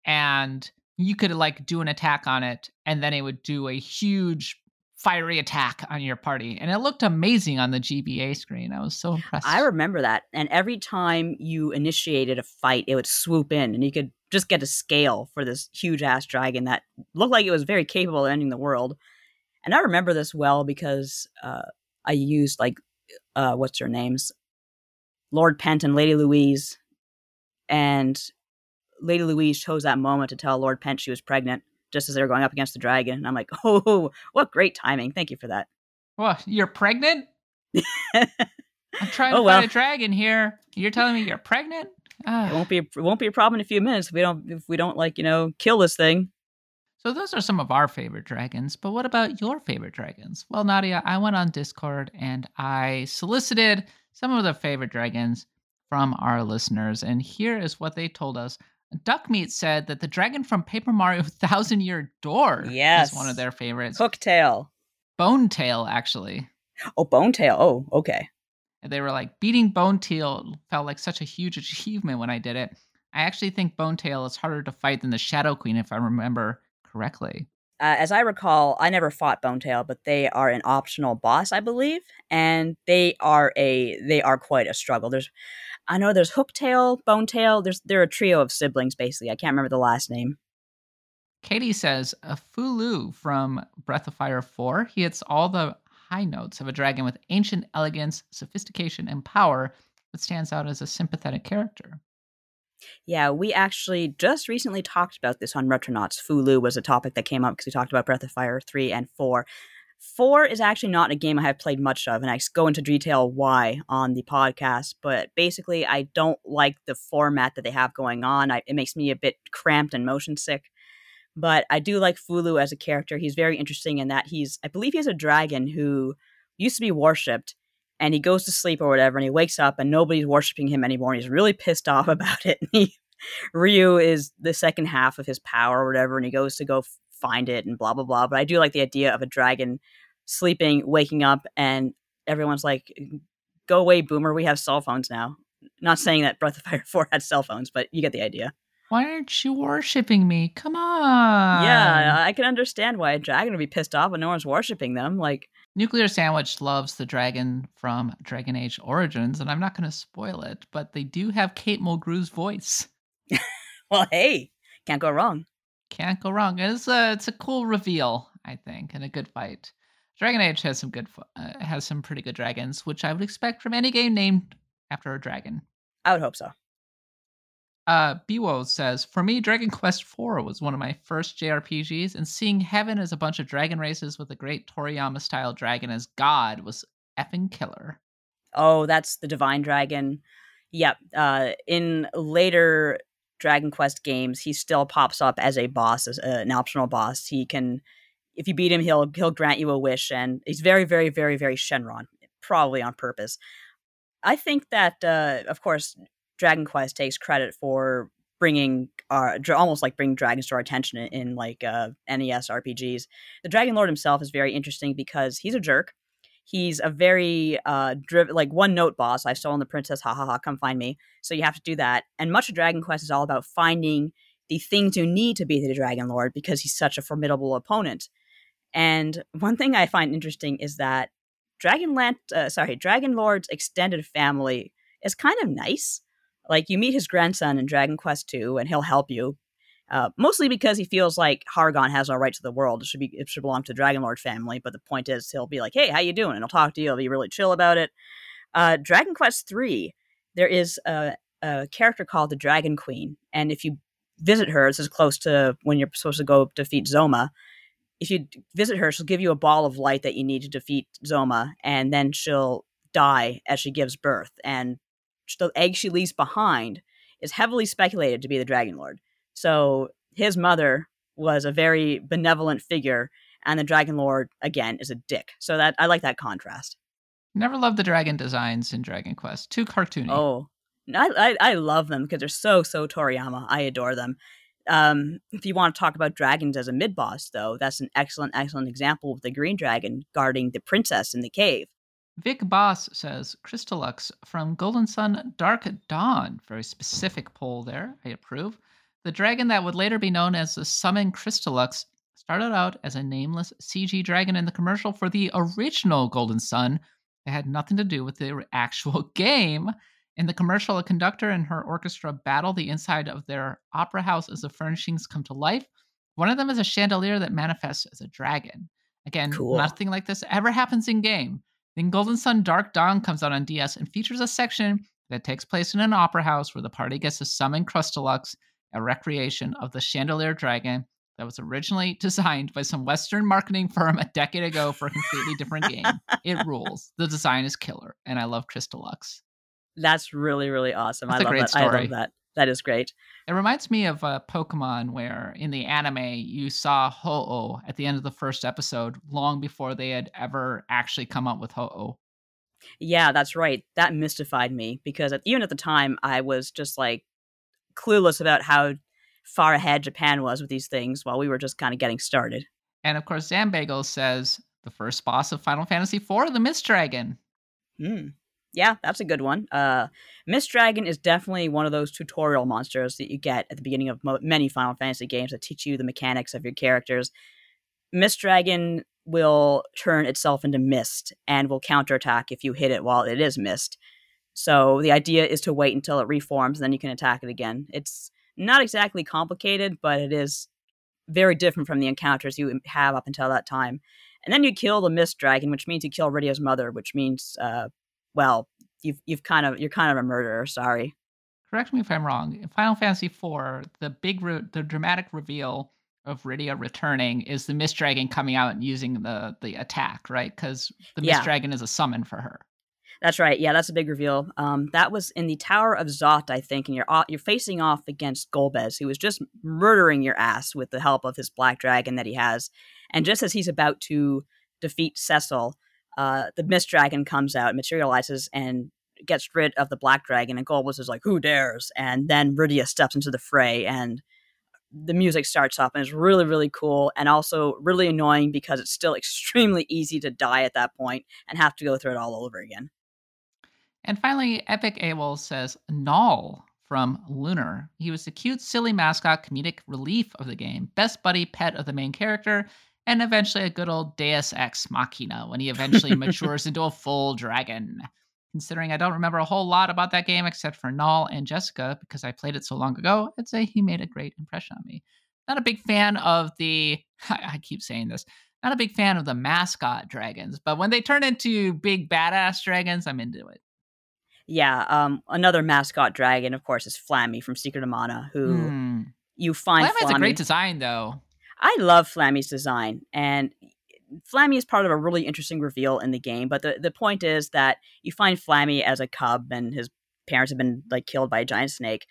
and you could like do an attack on it, and then it would do a huge fiery attack on your party. And it looked amazing on the GBA screen. I was so impressed. I remember that. And every time you initiated a fight, it would swoop in, and you could just get a scale for this huge ass dragon that looked like it was very capable of ending the world. And I remember this well because uh, I used like uh, what's her names, Lord Pent and Lady Louise, and Lady Louise chose that moment to tell Lord Pent she was pregnant. Just as they were going up against the dragon, and I'm like, "Oh, what great timing! Thank you for that." What? You're pregnant? I'm trying Oh, to well. fight a dragon here. You're telling me you're pregnant? It Ah. won't be it won't be a problem in a few minutes if we don't if we don't like you know kill this thing. So those are some of our favorite dragons, but what about your favorite dragons? Well, Nadia, I went on Discord and I solicited some of the favorite dragons from our listeners, and here is what they told us. Duckmeat said that the dragon from Paper Mario Thousand Year Door Yes. is one of their favorites. Hooktail. Bone Tail, actually. Oh, Bone Tail. Oh, okay. And they were like beating Bone Tail felt like such a huge achievement when I did it. I actually think Bone Tail is harder to fight than the Shadow Queen, if I remember correctly. Uh, as I recall, I never fought Bone Tail, but they are an optional boss, I believe, and they are a they are quite a struggle. There's, I know there's Hooktail, Bonetail. There's they're a trio of siblings, basically. I can't remember the last name. Katie says a Fou-Lu from Breath of Fire 4. He hits all the high notes of a dragon with ancient elegance, sophistication, and power, but stands out as a sympathetic character. Yeah, we actually just recently talked about this on Retronauts. Fou-Lu was a topic that came up because we talked about Breath of Fire 3 and 4. 4 is actually not a game I have played much of, and I go into detail why on the podcast, but basically, I don't like the format that they have going on. I, it makes me a bit cramped and motion sick. But I do like Fou-Lu as a character. He's very interesting in that he's, I believe he's a dragon who used to be worshipped, and he goes to sleep or whatever, and he wakes up and nobody's worshiping him anymore. And he's really pissed off about it. And he, Ryu is the second half of his power or whatever, and he goes to go find it and blah blah blah. But I do like the idea of a dragon sleeping, waking up, and everyone's like, "Go away, boomer! We have cell phones now." Not saying that Breath of Fire Four had cell phones, but you get the idea. Why aren't you worshiping me? Come on. yeah, I can understand why a dragon would be pissed off when no one's worshiping them. Like, Nuclear Sandwich loves the dragon from Dragon Age Origins, and I'm not going to spoil it, but they do have Kate Mulgrew's voice. Well, hey, can't go wrong. Can't go wrong. It's a it's a cool reveal, I think, and a good fight. Dragon Age has some good uh, has some pretty good dragons, which I would expect from any game named after a dragon. I would hope so. Uh, Biwo says, For me, Dragon Quest IV was one of my first JRPGs, and seeing heaven as a bunch of dragon races with a great Toriyama style dragon as God was effing killer. Oh, that's the Divine Dragon. Yep. Uh, in later Dragon Quest games, he still pops up as a boss, as an optional boss. He can, if you beat him, he'll he'll grant you a wish, and he's very, very, very, very Shenron, probably on purpose. I think that, uh, of course, Dragon Quest takes credit for bringing our almost like bringing dragons to our attention in, in like uh, NES RPGs. The Dragon Lord himself is very interesting because he's a jerk. He's a very uh, driven, like one note boss. I've stolen the princess. Ha ha ha! Come find me. So you have to do that. And much of Dragon Quest is all about finding the things you need to be the Dragon Lord because he's such a formidable opponent. And one thing I find interesting is that Dragonland, uh, sorry, Dragon Lord's extended family is kind of nice. Like you meet his grandson in Dragon Quest II, and he'll help you. Uh, mostly because he feels like Hargon has no right to the world. It should be it should belong to the Dragon Lord family. But the point is, he'll be like, "Hey, how you doing?" and he'll talk to you. He'll be really chill about it. Uh, Dragon Quest III, there is a, a character called the Dragon Queen, and if you visit her, this is close to when you're supposed to go defeat Zoma. If you visit her, she'll give you a ball of light that you need to defeat Zoma, and then she'll die as she gives birth. And the egg she leaves behind is heavily speculated to be the Dragon Lord. So his mother was a very benevolent figure, and the Dragon Lord again is a dick. So that I like that contrast. Never loved the dragon designs in Dragon Quest. Too cartoony. Oh, I I, I love them because they're so so Toriyama. I adore them. Um, if you want to talk about dragons as a mid boss, though, that's an excellent excellent example of the green dragon guarding the princess in the cave. Vic Boss says Crystallux from Golden Sun Dark Dawn. Very specific poll there. I approve. The dragon that would later be known as the Summon Crystallux started out as a nameless CG dragon in the commercial for the original Golden Sun. It had nothing to do with the actual game. In the commercial, a conductor and her orchestra battle the inside of their opera house as the furnishings come to life. One of them is a chandelier that manifests as a dragon. Again, cool. nothing like this ever happens in game. Then Golden Sun Dark Dawn comes out on DS and features a section that takes place in an opera house where the party gets to summon Crystallux, a recreation of the Chandelier Dragon that was originally designed by some Western marketing firm a decade ago for a completely different game. It rules. The design is killer, and I love Crystallux. That's really, really awesome. That's I love that. Story. I love that. That is great. It reminds me of uh, Pokemon, where in the anime you saw Ho-Oh at the end of the first episode, long before they had ever actually come up with Ho-Oh. Yeah, that's right. That mystified me because even at the time, I was just like clueless about how far ahead Japan was with these things while we were just kind of getting started. And of course, Zambagel says the first boss of Final Fantasy IV, the Mist Dragon. Hmm yeah, that's a good one. Uh, Mist Dragon is definitely one of those tutorial monsters that you get at the beginning of mo- many Final Fantasy games that teach you the mechanics of your characters. Mist Dragon will turn itself into mist and will counterattack if you hit it while it is mist. So the idea is to wait until it reforms, and then you can attack it again. It's not exactly complicated, but it is very different from the encounters you have up until that time. And then you kill the Mist Dragon, which means you kill Rydia's mother, which means uh, well, you've you've kind of you're kind of a murderer. Sorry. Correct me if I'm wrong. In Final Fantasy IV, the big re- the dramatic reveal of Rydia returning is the Mist Dragon coming out and using the the attack, right? Because the Mist yeah. Dragon is a summon for her. That's right. Yeah, that's a big reveal. Um, that was in the Tower of Zot, I think, and you're you're facing off against Golbez, who was just murdering your ass with the help of his black dragon that he has. And just as he's about to defeat Cecil, uh, the Mist Dragon comes out, materializes, and gets rid of the Black Dragon. And Golbez is like, "Who dares?" And then Rydia steps into the fray, and the music starts up, and it's really, really cool, and also really annoying because it's still extremely easy to die at that point and have to go through it all over again. And finally, Epic AWOL says Nall from Lunar. He was the cute, silly mascot, comedic relief of the game, best buddy pet of the main character, and eventually a good old Deus Ex Machina when he eventually matures into a full dragon. considering I don't remember a whole lot about that game except for Nall and Jessica because I played it so long ago. I'd say he made a great impression on me. Not a big fan of the, I keep saying this, not a big fan of the mascot dragons, but when they turn into big badass dragons, I'm into it. Yeah, um, another mascot dragon, of course, is Flammy from Secret of Mana, who Hmm. you find. Flammy has a great design, though. I love Flammy's design, and Flammy is part of a really interesting reveal in the game. But the, the point is that you find Flammy as a cub, and his parents have been like killed by a giant snake.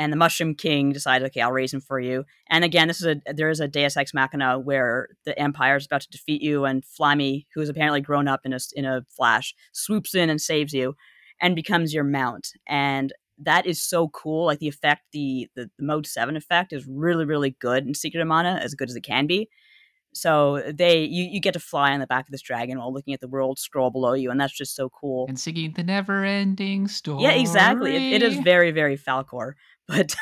And the Mushroom King decides, okay, I'll raise him for you. And again, this is a there is a Deus Ex Machina where the Empire is about to defeat you, and Flammy, who is apparently grown up in a in a flash, swoops in and saves you, and becomes your mount. And that is so cool. Like the effect, the, the the mode seven effect is really really good in Secret of Mana, as good as it can be. So they you you get to fly on the back of this dragon while looking at the world scroll below you, and that's just so cool. And singing the never ending story. Yeah, exactly. It, it is very very Falkor, but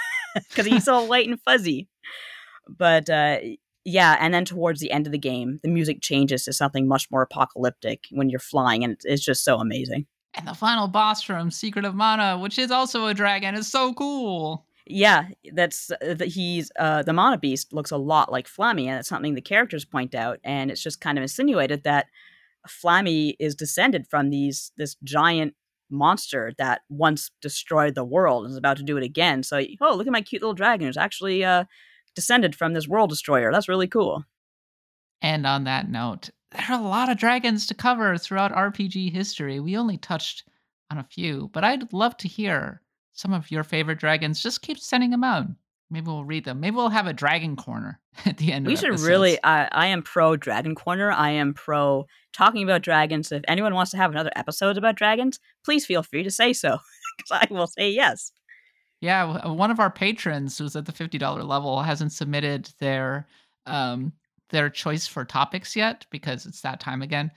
because he's all white and fuzzy. But uh, yeah, and then towards the end of the game, the music changes to something much more apocalyptic when you're flying, and it's, it's just so amazing. And the final boss from Secret of Mana, which is also a dragon, is so cool. Yeah, that's uh, that he's uh, the Mana Beast looks a lot like Flammy, and it's something the characters point out, and it's just kind of insinuated that Flammy is descended from these this giant monster that once destroyed the world and is about to do it again. So, oh, look at my cute little dragon! It's actually uh, descended from this world destroyer. That's really cool. And on that note, there are a lot of dragons to cover throughout RPG history. We only touched on a few, but I'd love to hear some of your favorite dragons. Just keep sending them out. Maybe we'll read them. Maybe we'll have a dragon corner at the end We should episodes. really. I, I am pro Dragon Corner. I am pro talking about dragons. If anyone wants to have another episode about dragons, please feel free to say so, because I will say yes. Yeah, one of our patrons who's at the fifty dollar level hasn't submitted their um their choice for topics yet because it's that time again.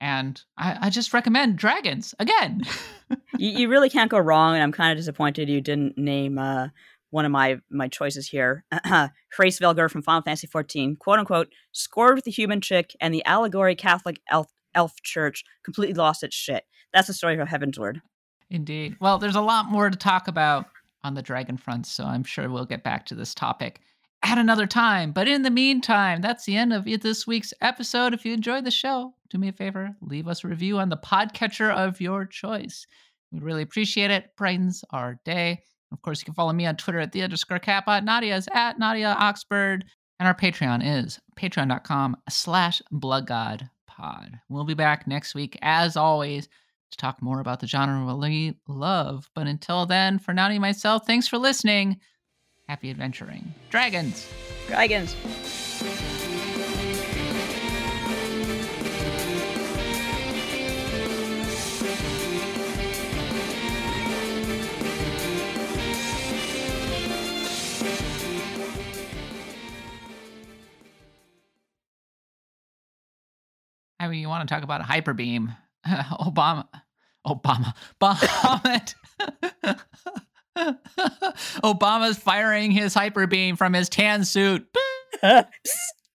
And I, I just recommend dragons again. you, you really can't go wrong, and I'm kind of disappointed you didn't name uh, one of my my choices here. Hraesvelgr from Final Fantasy XIV, quote unquote, scored with the human chick, and the allegory Catholic elf, elf church completely lost its shit. That's the story of Heavensward. Indeed. Well, there's a lot more to talk about on the dragon front, so I'm sure we'll get back to this topic at another time. But in the meantime, that's the end of this week's episode. If you enjoyed the show, do me a favor, leave us a review on the podcatcher of your choice. We'd really appreciate it. Brightens our day. Of course, you can follow me on Twitter at the underscore kappa. Nadia is at Nadia Oxford. And our Patreon is patreon.com slash bloodgodpod. We'll be back next week, as always, to talk more about the genre we love. But until then, for Nadia and myself, thanks for listening. Happy adventuring. Dragons! Dragons. I mean, you want to talk about a hyper beam? Obama, Obama, Bahamut. Obama's firing his hyper beam from his tan suit.